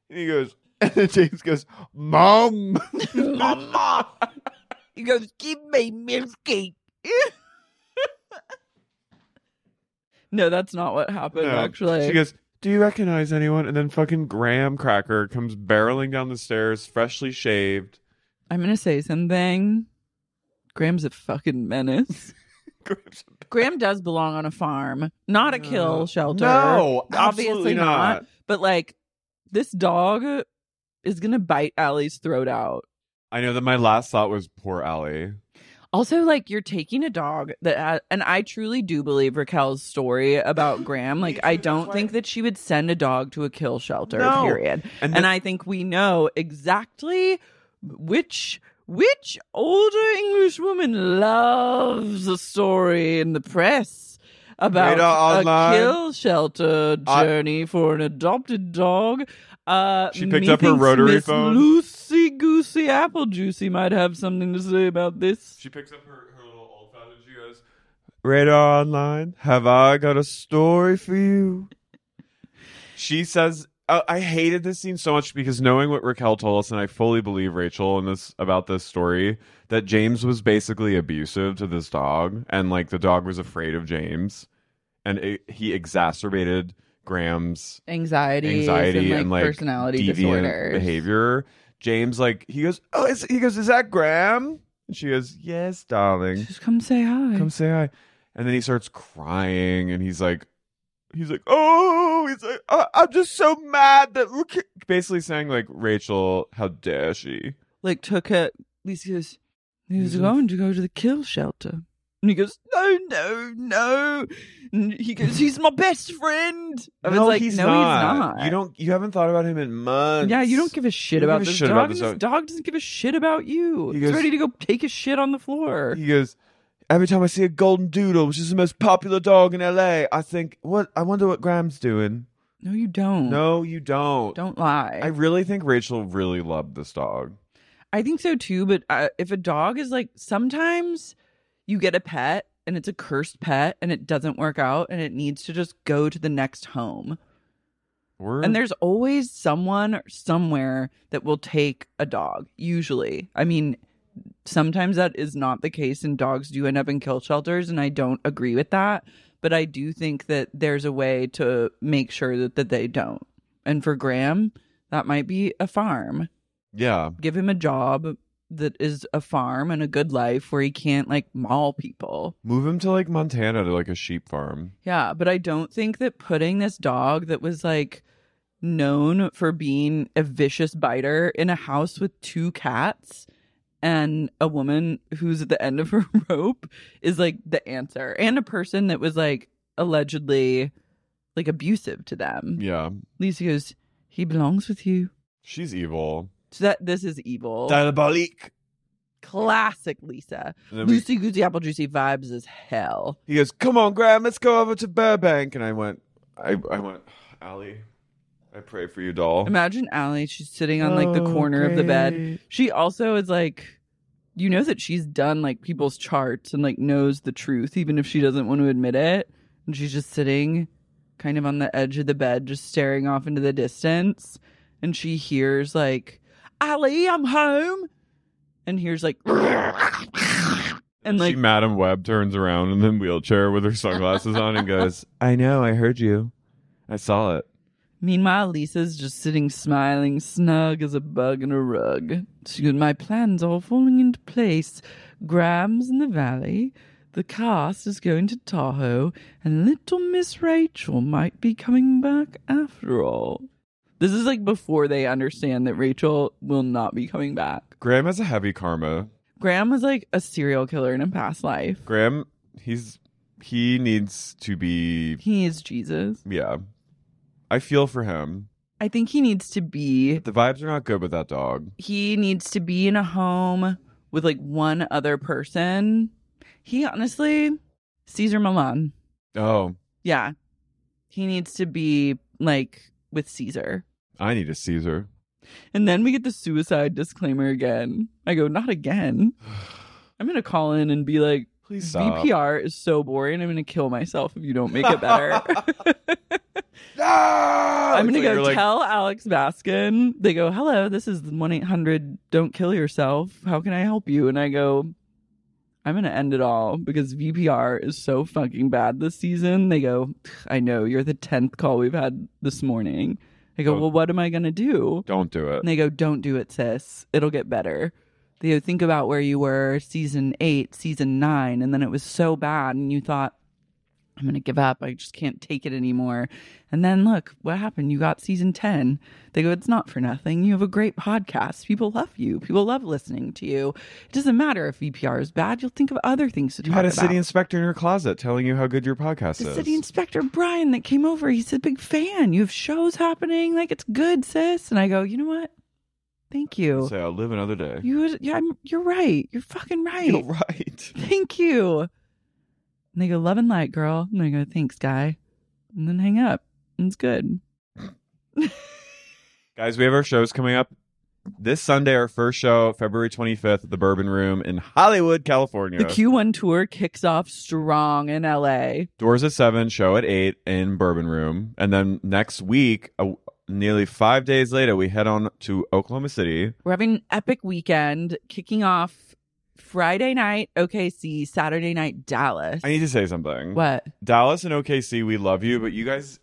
and he goes, and then James goes, Mom. Mama! He goes, Give me milky. no, that's not what happened, No. actually. She goes, Do you recognize anyone? And then fucking Graham Cracker comes barreling down the stairs, freshly shaved. I'm going to say something. Graham's a fucking menace. Graham's a Graham does belong on a farm, not a kill shelter. No, obviously absolutely not. not. But like, this dog is gonna bite Ally's throat out. I know that my last thought was poor Allie. Also, like, you're taking a dog that, ha- and I truly do believe Raquel's story about Graham. Like, I don't think that she would send a dog to a kill shelter. No. Period. And And, the- I think we know exactly which which older English woman loves a story in the press about a kill shelter I- journey for an adopted dog. Uh, She picked up her rotary Miss phone. Lucy Goosey Apple Juicy might have something to say about this. She picks up her, her little old fashioned. She goes, Radar Online, have I got a story for you? She says, uh, I hated this scene so much because knowing what Raquel told us, and I fully believe Rachel in this about this story, that James was basically abusive to this dog, and like the dog was afraid of James, and it, he exacerbated Graham's Anxiety, anxiety and, and, like like personality deviant disorders. behavior. James like he goes, oh, is, he goes, is that Graham? And she goes, yes, darling, Just come say hi. come say hi. And then he starts crying, and he's like, he's like, oh, he's like, "I- I'm just so mad that Raque-" basically saying like, Rachel, how dare she? like took it. Lisa goes, he was He's going to go to the kill shelter. And he goes, no, no, no. And he goes, he's my best friend. I was no, like, he's no, not. he's not. You don't. You haven't thought about him in months. Yeah, you don't give a shit about give a this shit about this this dog. dog doesn't give a shit about you. He He's ready to go take a shit on the floor. He goes, every time I see a golden doodle, which is the most popular dog in LA, I think, what? I wonder what Graham's doing. No, you don't. No, you don't. Don't lie. I really think Rachel really loved this dog. I think so too, but uh, if a dog is like sometimes you get a pet and it's a cursed pet and it doesn't work out and it needs to just go to the next home. And there's always someone somewhere that will take a dog, usually. I mean, sometimes that is not the case and dogs do end up in kill shelters and I don't agree with that, but I do think that there's a way to make sure that, that they don't. And for Graham, that might be a farm yeah, give him a job that is a farm and a good life where he can't like maul people. move him to like Montana to like a sheep farm. Yeah, but I don't think that putting this dog that was like known for being a vicious biter in a house with two cats and a woman who's at the end of her rope is like the answer. And a person that was like allegedly like abusive to them. Yeah, Lisa goes, he belongs with you. she's evil. So that this is evil. Diabolique. Classic Lisa. And then Lucy Goosey Apple Juicy vibes as hell. He goes, "Come on, Graham, let's go over to Burbank." And I went, I, I went, Ally, I pray for you, doll. Imagine Ally, she's sitting on like the Oh, corner of the bed. great. She also is like, you know that she's done like people's charts and like knows the truth, even if she doesn't want to admit it. And she's just sitting kind of on the edge of the bed, just staring off into the distance. And she hears like, Ally, I'm home. And hears like, and like, she, Madam Web, turns around in the wheelchair with her sunglasses on and goes, "I know, I heard you, I saw it." Meanwhile, Lisa's just sitting smiling, snug as a bug in a rug. She goes, My plan's all falling into place. Graham's in the valley. The cast is going to Tahoe, and little Miss Rachel might be coming back after all. This is like before they understand that Rachel will not be coming back. Graham has a heavy karma. Graham was like a serial killer in a past life. Graham, he's he needs to be. He is Jesus. Yeah, I feel for him. I think he needs to be The vibes are not good with that dog. he needs to be in a home with like one other person. He honestly, Cesar Millan. Oh, Yeah. He needs to be like with Cesar. I need a Caesar. And then we get the suicide disclaimer again. I go, not again. I'm going to call in and be like, Please stop. VPR is so boring. I'm going to kill myself if you don't make it better. Ah! I'm like to go you're like, tell Alex Baskin. They go, hello, this is 1 800 Don't Kill Yourself. How can I help you? And I go, I'm to end it all because VPR is so fucking bad this season. They go, I know, you're the 10th call we've had this morning. I go, well, what am I to do? Don't do it. And they go, don't do it, sis. It'll get better. They go, think about where you were season eight, season nine, and then it was so bad, and you thought, I'm going to give up. I just can't take it anymore. And then look, what happened? You got season 10. They go, it's not for nothing. You have a great podcast. People love you. People love listening to you. It doesn't matter if VPR is bad. You'll think of other things to do. You talk had a about. city inspector in your closet telling you how good your podcast the is. city inspector Brian that came over, he's a big fan. You have shows happening, like it's good, sis. And I go, you know what? Thank you. Say, I'll live another day. You, yeah, I'm, you're right. You're fucking right. You're right. Thank you. And they go, love and light, girl. And I go, thanks, guy. And then hang up. And it's good. Guys, we have our shows coming up this Sunday, our first show, February 25th, at the Bourbon Room in Hollywood, California. The Q1 tour kicks off strong in LA. Doors at 7, show at 8 in Bourbon Room. And then next week, uh, nearly five days later, we head on to Oklahoma City. We're having an epic weekend kicking off Friday night OKC, Saturday night Dallas. I need to say something. what? Dallas and OKC, we love you, but you guys,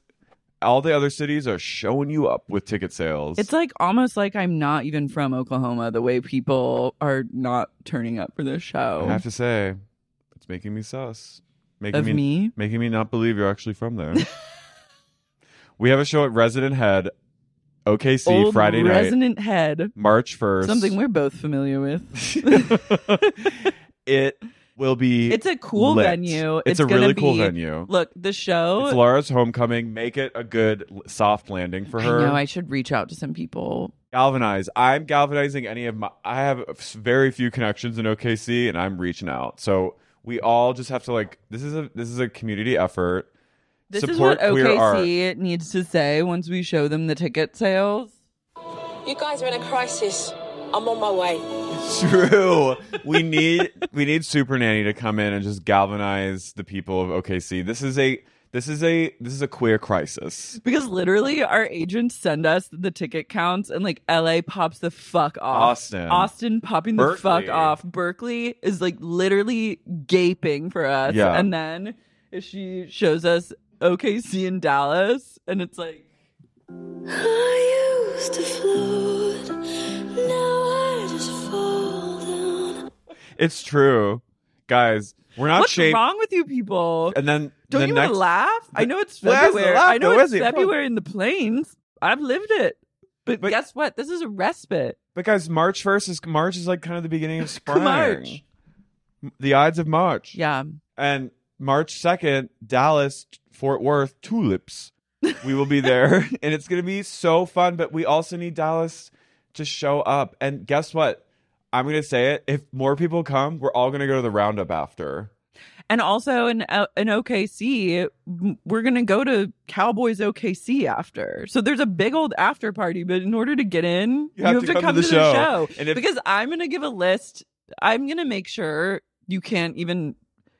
all the other cities are showing you up with ticket sales. It's like almost like I'm not even from Oklahoma the way people are not turning up for this show. I have to say, it's making me sus. Making Of me? Making me not believe you're actually from there. we have a show at Resonant Head, OKC, Old Friday night, Resonant Head. March 1st. Something we're both familiar with. it will be. It's a cool lit. venue. It's, a gonna really cool be- venue. Look, the show. It's Lara's homecoming. Make it a good soft landing for I her. know I should reach out to some people. Galvanize. I'm galvanizing any of my. I have very few connections in OKC, and I'm reaching out. So we all just have to like. This is a this is a community effort. This is what queer OKC needs to say once we show them the ticket sales. You guys are in a crisis. I'm on my way. It's true. we need we need Super Nanny to come in and just galvanize the people of OKC. This is a this is a this is a queer crisis. Because literally, our agents send us the ticket counts, and like LA pops the fuck off. Austin. Austin popping the fuck off. Berkeley is like literally gaping for us. Yeah. And then if she shows us OKC in Dallas, and it's like, I used to float, now I just fall down. It's true, guys. We're not what's shame. wrong with you people? And then Don't the you next, want to laugh? I know it's Where's February. laugh, I know though? it's Where's it? February in the plains. I've lived it. But, But- guess what? This is a respite. But guys, March first is March is like kind of the beginning of spring. March. The Ides of March. Yeah. And March second, Dallas, Fort Worth, tulips. We will be there, and it's gonna be so fun. But we also need Dallas to show up. And guess what? I'm gonna say it. If more people come, we're all gonna go to the roundup after. And also in uh, in OKC, we're gonna go to Cowboys OKC after. So there's a big old after party. But in order to get in, you have, to, come, to the, show. And if- because I'm gonna give a list. I'm gonna make sure you can't even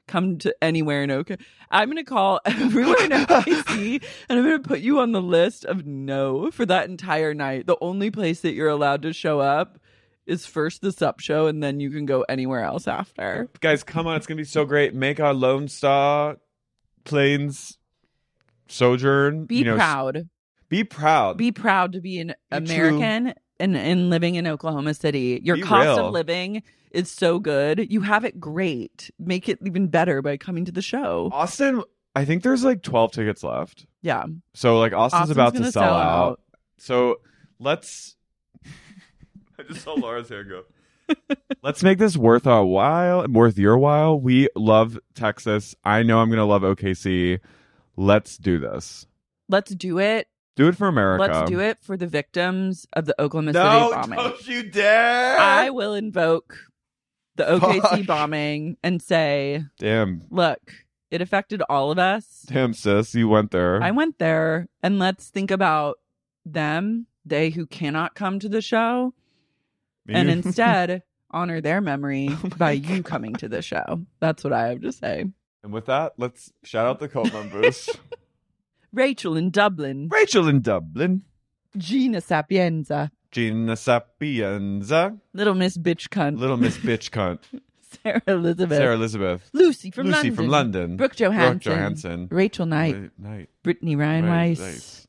come to anywhere in OK. I'm gonna call everywhere in OKC, and I'm gonna put you on the list of no for that entire night. The only place that you're allowed to show up is first the sup show, and then you can go anywhere else after. Guys, come on! It's gonna be so great. Make our Lone Star Plains sojourn. Be you know, proud. Be proud. be proud to be an Be true. American and, and living in Oklahoma City. Your Be cost real. of living is so good. You have it great. Make it even better by coming to the show. Austin. I think there's like 12 tickets left. Yeah. So like Austin's, Austin's about to sell, sell out. out. So let's. I just saw Lara's hair go. let's make this worth our while, worth your while. We love Texas. I know I'm gonna love OKC. Let's do this. Let's do it. Do it for America. Let's do it for the victims of the Oklahoma No, City bombing. don't you dare! I will invoke the OKC Fuck. bombing and say, Damn, look, it affected all of us. damn, sis, you went there. I went there and let's think about them, they who cannot come to the show, and instead honor their memory oh by you coming to the show. That's what I have to say. and with that, let's shout out the cult members. Rachel in Dublin, Rachel in Dublin, Gina Sapienza, Gina Sapienza, Little Miss Bitch Cunt, Little Miss Bitch Cunt, Sarah Elizabeth, Sarah Elizabeth, Lucy from Lucy London, from London, Brooke Johansson, Brooke Johansson, Rachel Knight, Knight, Brittany Ryan Weiss.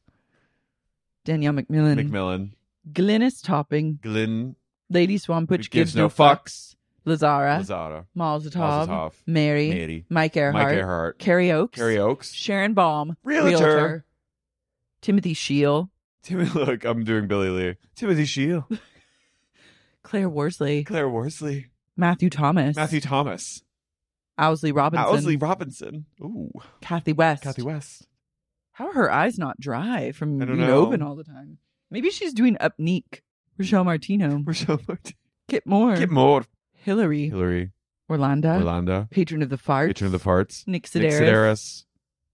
Danielle McMillan, McMillan. Glynis Topping, Glenn, Lady Swamp, which Which gives, gives no no fucks, Lazara, Lazada, Mary, Mary, Mike Earhart, Mike Earhart, Carrie Oakes, Carrie Oakes, Sharon Baum, Realtor. Timothy Shield, Timothy. Look, I'm doing Billie Lee. Timothy Shield, Claire Worsley, Claire Worsley, Matthew Thomas, Matthew Thomas, Owsley Robinson, Owsley Robinson. Ooh, Kathy West. Kathy West. How are her eyes not dry from I don't being know. open all the time? Maybe she's doing Upneeq. Rochelle Martino, Rochelle Martin. Kit Moore, Get more. Hillary, Hillary, Orlando, Orlando, patron of the farts, patron of the farts. Nick Nick Sedaris, Sedaris,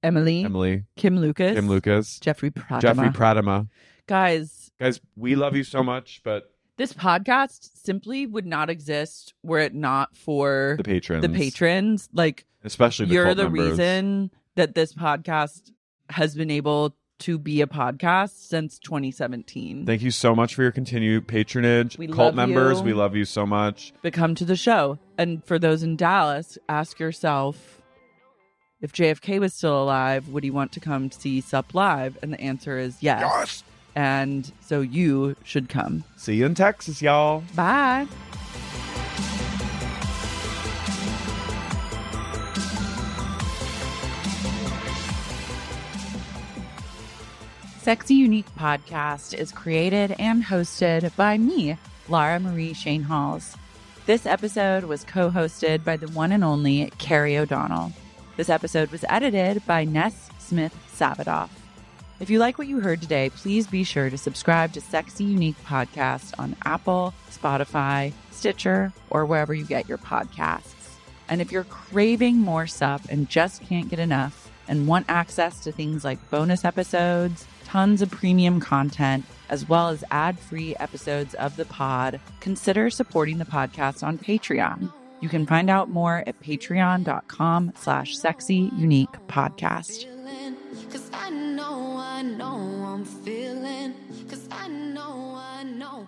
Emily, Emily, Kim Lucas, Kim Lucas, Jeffrey Pratama. Jeffrey Pratama. Guys, Guys, we love you so much, but This podcast simply would not exist were it not for The patrons. the patrons. Like Especially the you're the members. reason that this podcast has been able to be a podcast since 2017. Thank you so much for your continued patronage. We Cult members, you. we love you so much. but come to the show. And for those in Dallas, ask yourself if JFK was still alive, would he want to come see Sup Live? And the answer is yes. And so you should come. See you in Texas, y'all. Bye. Sexy Unique Podcast is created and hosted by me, Lara Marie Schoenhals. This episode was co hosted by the one and only Carey O'Donnell. This episode was edited by Ness Smith Savadoff. If you like what you heard today, please be sure to subscribe to Sexy Unique Podcast on Apple, Spotify, Stitcher, or wherever you get your podcasts. And if you're craving more sup and just can't get enough and want access to things like bonus episodes, tons of premium content, as well as ad-free episodes of the pod, consider supporting the podcast on Patreon. You can find out more at patreon.com slash sexy unique podcast. I know, I know I'm feeling. Cause I know, I know.